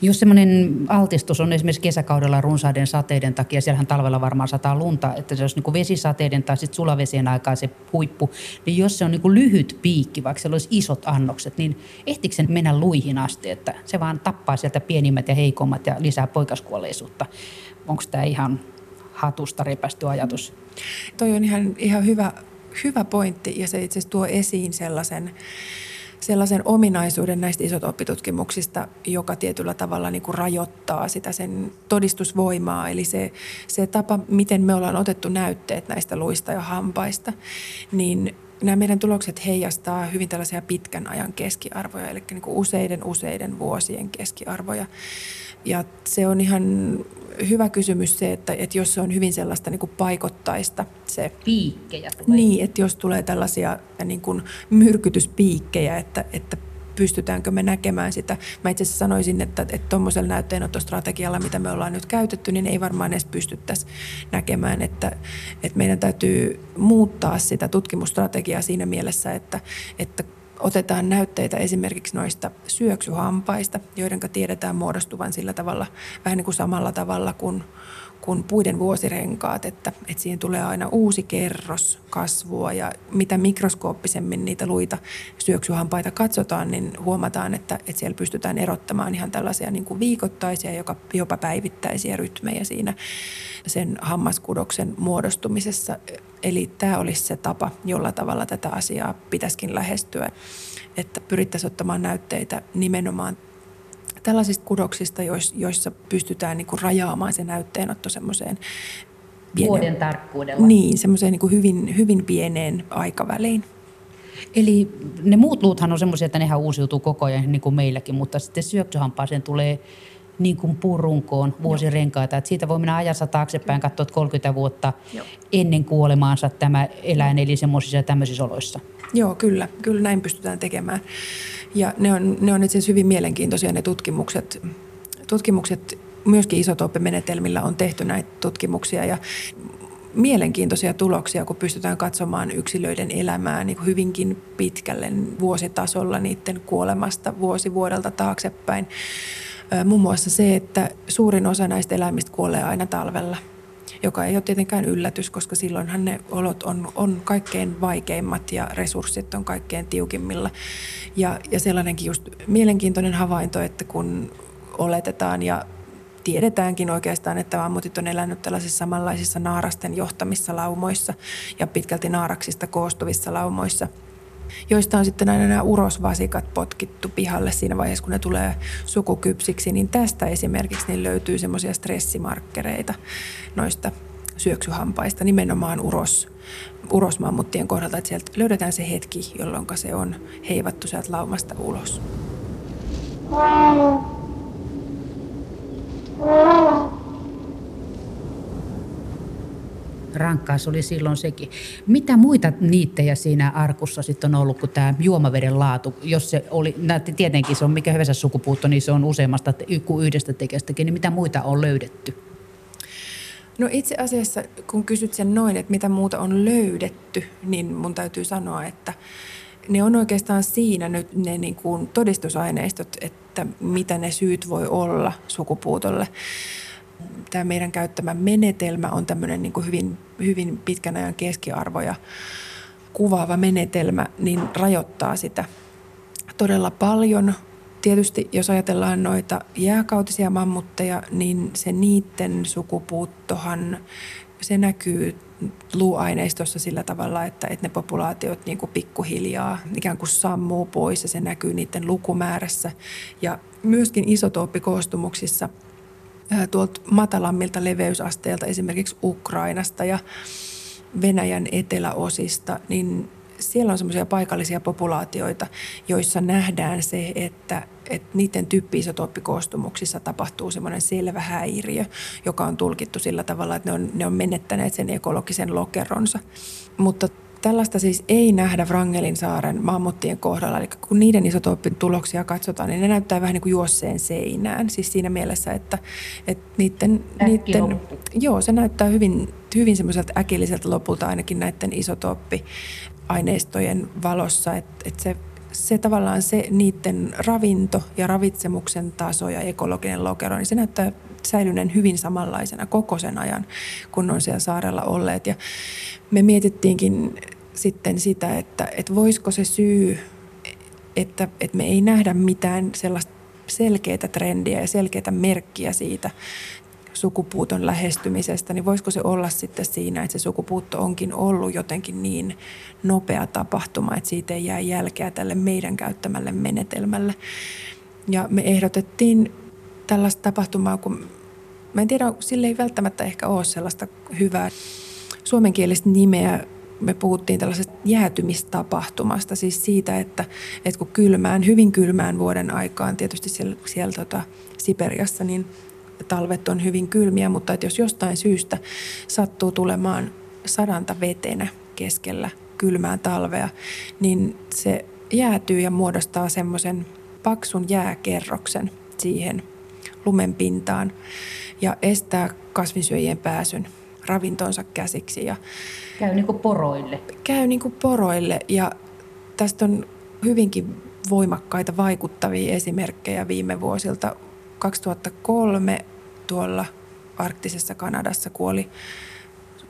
Jos semmoinen altistus on esimerkiksi kesäkaudella runsaiden sateiden takia, siellähän talvella varmaan sataa lunta, että se olisi niin vesisateiden tai sitten sulavesien aikaa se huippu, niin jos se on niin lyhyt piikki, vaikka siellä olisi isot annokset, niin ehtikö sen mennä luihin asti, että se vaan tappaa sieltä pienimmät ja heikommat ja lisää poikaskuolleisuutta. Onko tämä ihan hatusta repästy ajatus? Toi on ihan, ihan hyvä, hyvä pointti ja se itse asiassa tuo esiin sellaisen, sellaisen ominaisuuden näistä oppitutkimuksista, joka tietyllä tavalla niin kuin rajoittaa sitä sen todistusvoimaa. Eli se, se tapa, miten me ollaan otettu näytteet näistä luista ja hampaista, niin nämä meidän tulokset heijastaa hyvin tällaisia pitkän ajan keskiarvoja, eli niin kuin useiden useiden vuosien keskiarvoja. Ja se on ihan hyvä kysymys se, että, että jos se on hyvin sellaista niin kuin paikottaista se... Piikkejä tulee. Niin, että jos tulee tällaisia niin kuin myrkytyspiikkejä, että, että pystytäänkö me näkemään sitä. Mä itse asiassa sanoisin, että tuommoisella näytteenottostrategialla, mitä me ollaan nyt käytetty, niin ei varmaan edes pystyttäisi näkemään, että, että meidän täytyy muuttaa sitä tutkimusstrategiaa siinä mielessä, että, että otetaan näytteitä esimerkiksi noista syöksyhampaista, joiden tiedetään muodostuvan sillä tavalla vähän niin kuin samalla tavalla kuin, kuin puiden vuosirenkaat, että, että siihen tulee aina uusi kerros kasvua ja mitä mikroskooppisemmin niitä luita syöksyhampaita katsotaan, niin huomataan, että, että siellä pystytään erottamaan ihan tällaisia niin kuin viikoittaisia, joka, jopa päivittäisiä rytmejä siinä sen hammaskudoksen muodostumisessa. Eli tämä olisi se tapa, jolla tavalla tätä asiaa pitäisikin lähestyä, että pyrittäisiin ottamaan näytteitä nimenomaan tällaisista kudoksista, joissa pystytään niin kuin rajaamaan se näytteenotto semmoiseen pienen, vuoden tarkkuudella. Niin, semmoiseen niin kuin hyvin, hyvin pieneen aikaväliin. Eli ne muut luuthan on semmoisia, että nehän uusiutuu koko ajan niin kuin meilläkin, mutta sitten syöksyhampaaseen tulee niin kuin purunkoon vuosirenkaita. Että siitä voi mennä ajassa taaksepäin, katsoa 30 vuotta Joo. ennen kuolemaansa tämä eläin eli semmoisissa tämmöisissä oloissa. Joo, kyllä. Kyllä näin pystytään tekemään. Ja ne on, ne on itse asiassa hyvin mielenkiintoisia ne tutkimukset. Tutkimukset myöskin isotooppimenetelmillä on tehty näitä tutkimuksia ja mielenkiintoisia tuloksia, kun pystytään katsomaan yksilöiden elämää niin hyvinkin pitkälle vuositasolla niiden kuolemasta vuosi vuodelta taaksepäin. Muun muassa se, että suurin osa näistä eläimistä kuolee aina talvella, joka ei ole tietenkään yllätys, koska silloinhan ne olot on, on kaikkein vaikeimmat ja resurssit on kaikkein tiukimmilla. Ja, ja sellainenkin just mielenkiintoinen havainto, että kun oletetaan ja tiedetäänkin oikeastaan, että mammutit on elänyt tällaisissa samanlaisissa naarasten johtamissa laumoissa ja pitkälti naaraksista koostuvissa laumoissa – joista on sitten aina nämä urosvasikat potkittu pihalle siinä vaiheessa, kun ne tulee sukukypsiksi, niin tästä esimerkiksi niin löytyy semmoisia stressimarkkereita noista syöksyhampaista, nimenomaan uros, urosmammuttien kohdalta, että sieltä löydetään se hetki, jolloin se on heivattu sieltä laumasta ulos. Rankkaa se oli silloin sekin. Mitä muita niittejä siinä arkussa sitten on ollut kuin tämä juomaveden laatu? Jos se oli, tietenkin se on mikä hyvänsä sukupuutto, niin se on useammasta kuin yhdestä tekijästäkin, niin mitä muita on löydetty? No itse asiassa, kun kysyt sen noin, että mitä muuta on löydetty, niin mun täytyy sanoa, että ne on oikeastaan siinä nyt ne niin kuin todistusaineistot, että mitä ne syyt voi olla sukupuutolle tämä meidän käyttämä menetelmä on tämmöinen niin hyvin, hyvin pitkän ajan keskiarvoja kuvaava menetelmä niin rajoittaa sitä todella paljon. Tietysti jos ajatellaan noita jääkautisia mammutteja, niin se niiden sukupuuttohan, se näkyy luuaineistossa sillä tavalla, että, että ne populaatiot niin kuin pikkuhiljaa ikään kuin sammuu pois ja se näkyy niiden lukumäärässä. Ja myöskin isotooppikoostumuksissa tuolta matalammilta leveysasteilta, esimerkiksi Ukrainasta ja Venäjän eteläosista, niin siellä on semmoisia paikallisia populaatioita, joissa nähdään se, että, että niiden tyyppi-isotooppikoostumuksissa tapahtuu semmoinen selvä häiriö, joka on tulkittu sillä tavalla, että ne on, ne on menettäneet sen ekologisen lokeronsa. Mutta Tällaista siis ei nähdä Wrangelin saaren mammuttien kohdalla. Eli kun niiden isotooppin tuloksia katsotaan, niin ne näyttää vähän niin kuin juosseen seinään. Siis siinä mielessä, että, että niiden, niiden, joo, se näyttää hyvin, hyvin semmoiselta äkilliseltä lopulta ainakin näiden isotooppi-aineistojen valossa. Että, että se, se tavallaan se niiden ravinto ja ravitsemuksen taso ja ekologinen lokero, niin se näyttää säilyneen hyvin samanlaisena koko sen ajan, kun on siellä saarella olleet. Ja me mietittiinkin sitten sitä, että, että voisiko se syy, että, että me ei nähdä mitään sellaista selkeää trendiä ja selkeää merkkiä siitä sukupuuton lähestymisestä, niin voisiko se olla sitten siinä, että se sukupuutto onkin ollut jotenkin niin nopea tapahtuma, että siitä ei jää jälkeä tälle meidän käyttämälle menetelmälle. Ja me ehdotettiin tällaista tapahtumaa, kun mä en tiedä, sille ei välttämättä ehkä ole sellaista hyvää suomenkielistä nimeä me puhuttiin tällaisesta jäätymistapahtumasta, siis siitä, että, että kun kylmään, hyvin kylmään vuoden aikaan, tietysti siellä, siellä tota Siperiassa, niin talvet on hyvin kylmiä, mutta että jos jostain syystä sattuu tulemaan sadanta vetenä keskellä kylmää talvea, niin se jäätyy ja muodostaa semmoisen paksun jääkerroksen siihen lumen pintaan ja estää kasvinsyöjien pääsyn ravintonsa käsiksi. Ja käy niin kuin poroille. Käy niin kuin poroille ja tästä on hyvinkin voimakkaita vaikuttavia esimerkkejä viime vuosilta. 2003 tuolla arktisessa Kanadassa kuoli,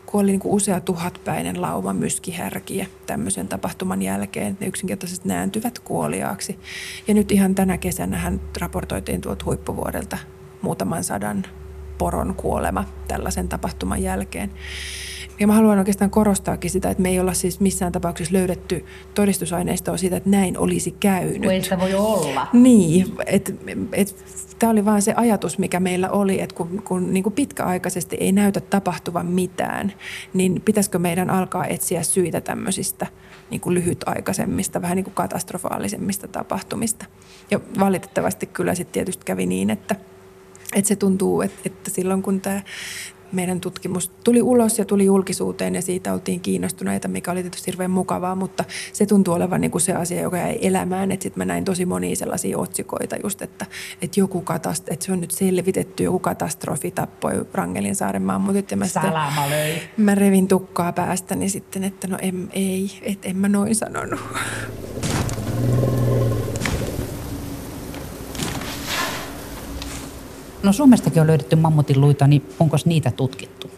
kuoli niin kuin usea tuhatpäinen lauma myskihärkiä tämmöisen tapahtuman jälkeen. Ne yksinkertaisesti nääntyvät kuoliaaksi. Ja nyt ihan tänä kesänä hän raportoitiin tuolta huippuvuodelta muutaman sadan poron kuolema tällaisen tapahtuman jälkeen. Ja mä haluan oikeastaan korostaakin sitä, että me ei olla siis missään tapauksessa löydetty todistusaineistoa siitä, että näin olisi käynyt. Kun ei sitä voi olla. Niin, että et, tämä oli vaan se ajatus, mikä meillä oli, että kun, kun niin kuin pitkäaikaisesti ei näytä tapahtuvan mitään, niin pitäisikö meidän alkaa etsiä syitä tämmöisistä niin kuin lyhytaikaisemmista, vähän niin kuin katastrofaalisemmista tapahtumista. Ja valitettavasti kyllä sitten tietysti kävi niin, että – että se tuntuu, että, että silloin kun tämä meidän tutkimus tuli ulos ja tuli julkisuuteen ja siitä oltiin kiinnostuneita, mikä oli tietysti hirveän mukavaa, mutta se tuntuu olevan niin kuin se asia, joka jäi elämään. Sitten mä näin tosi monia sellaisia otsikoita just, että, että, joku katast- että se on nyt selvitetty, joku katastrofi tappoi Rangelin saaren mammut. Ja mä, sitten, mä revin tukkaa päästäni sitten, että no en, ei, että en mä noin sanonut. No Suomestakin on löydetty mammutin luita, niin onko niitä tutkittu?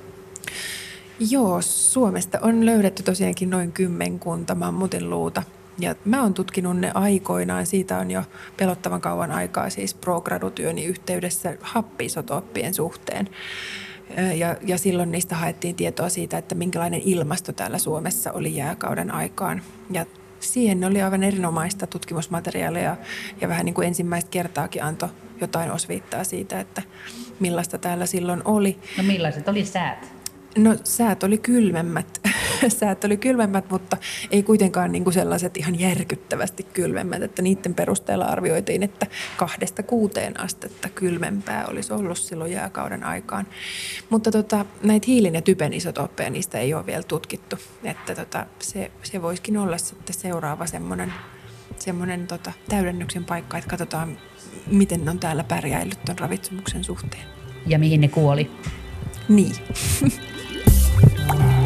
Joo, Suomesta on löydetty tosiaankin noin kymmenkunta mammutin luuta. Ja mä oon tutkinut ne aikoinaan, siitä on jo pelottavan kauan aikaa siis progradutyöni yhteydessä happisotooppien suhteen. Ja, ja silloin niistä haettiin tietoa siitä, että minkälainen ilmasto täällä Suomessa oli jääkauden aikaan. Ja siihen oli aivan erinomaista tutkimusmateriaalia ja vähän niin kuin ensimmäistä kertaakin antoi jotain osviittaa siitä, että millaista täällä silloin oli. No millaiset oli säät? No säät oli kylmemmät. säät oli kylmemmät, mutta ei kuitenkaan niin kuin sellaiset ihan järkyttävästi kylmemmät, että niiden perusteella arvioitiin, että kahdesta kuuteen astetta kylmempää olisi ollut silloin jääkauden aikaan. Mutta tota, näitä hiilin ja typen isotoppeja niistä ei ole vielä tutkittu, että tota, se, se voisikin olla sitten seuraava semmoinen semmoinen tota, täydennyksen paikka, että katsotaan, miten ne on täällä pärjäillyt tuon ravitsemuksen suhteen. Ja mihin ne kuoli. Niin.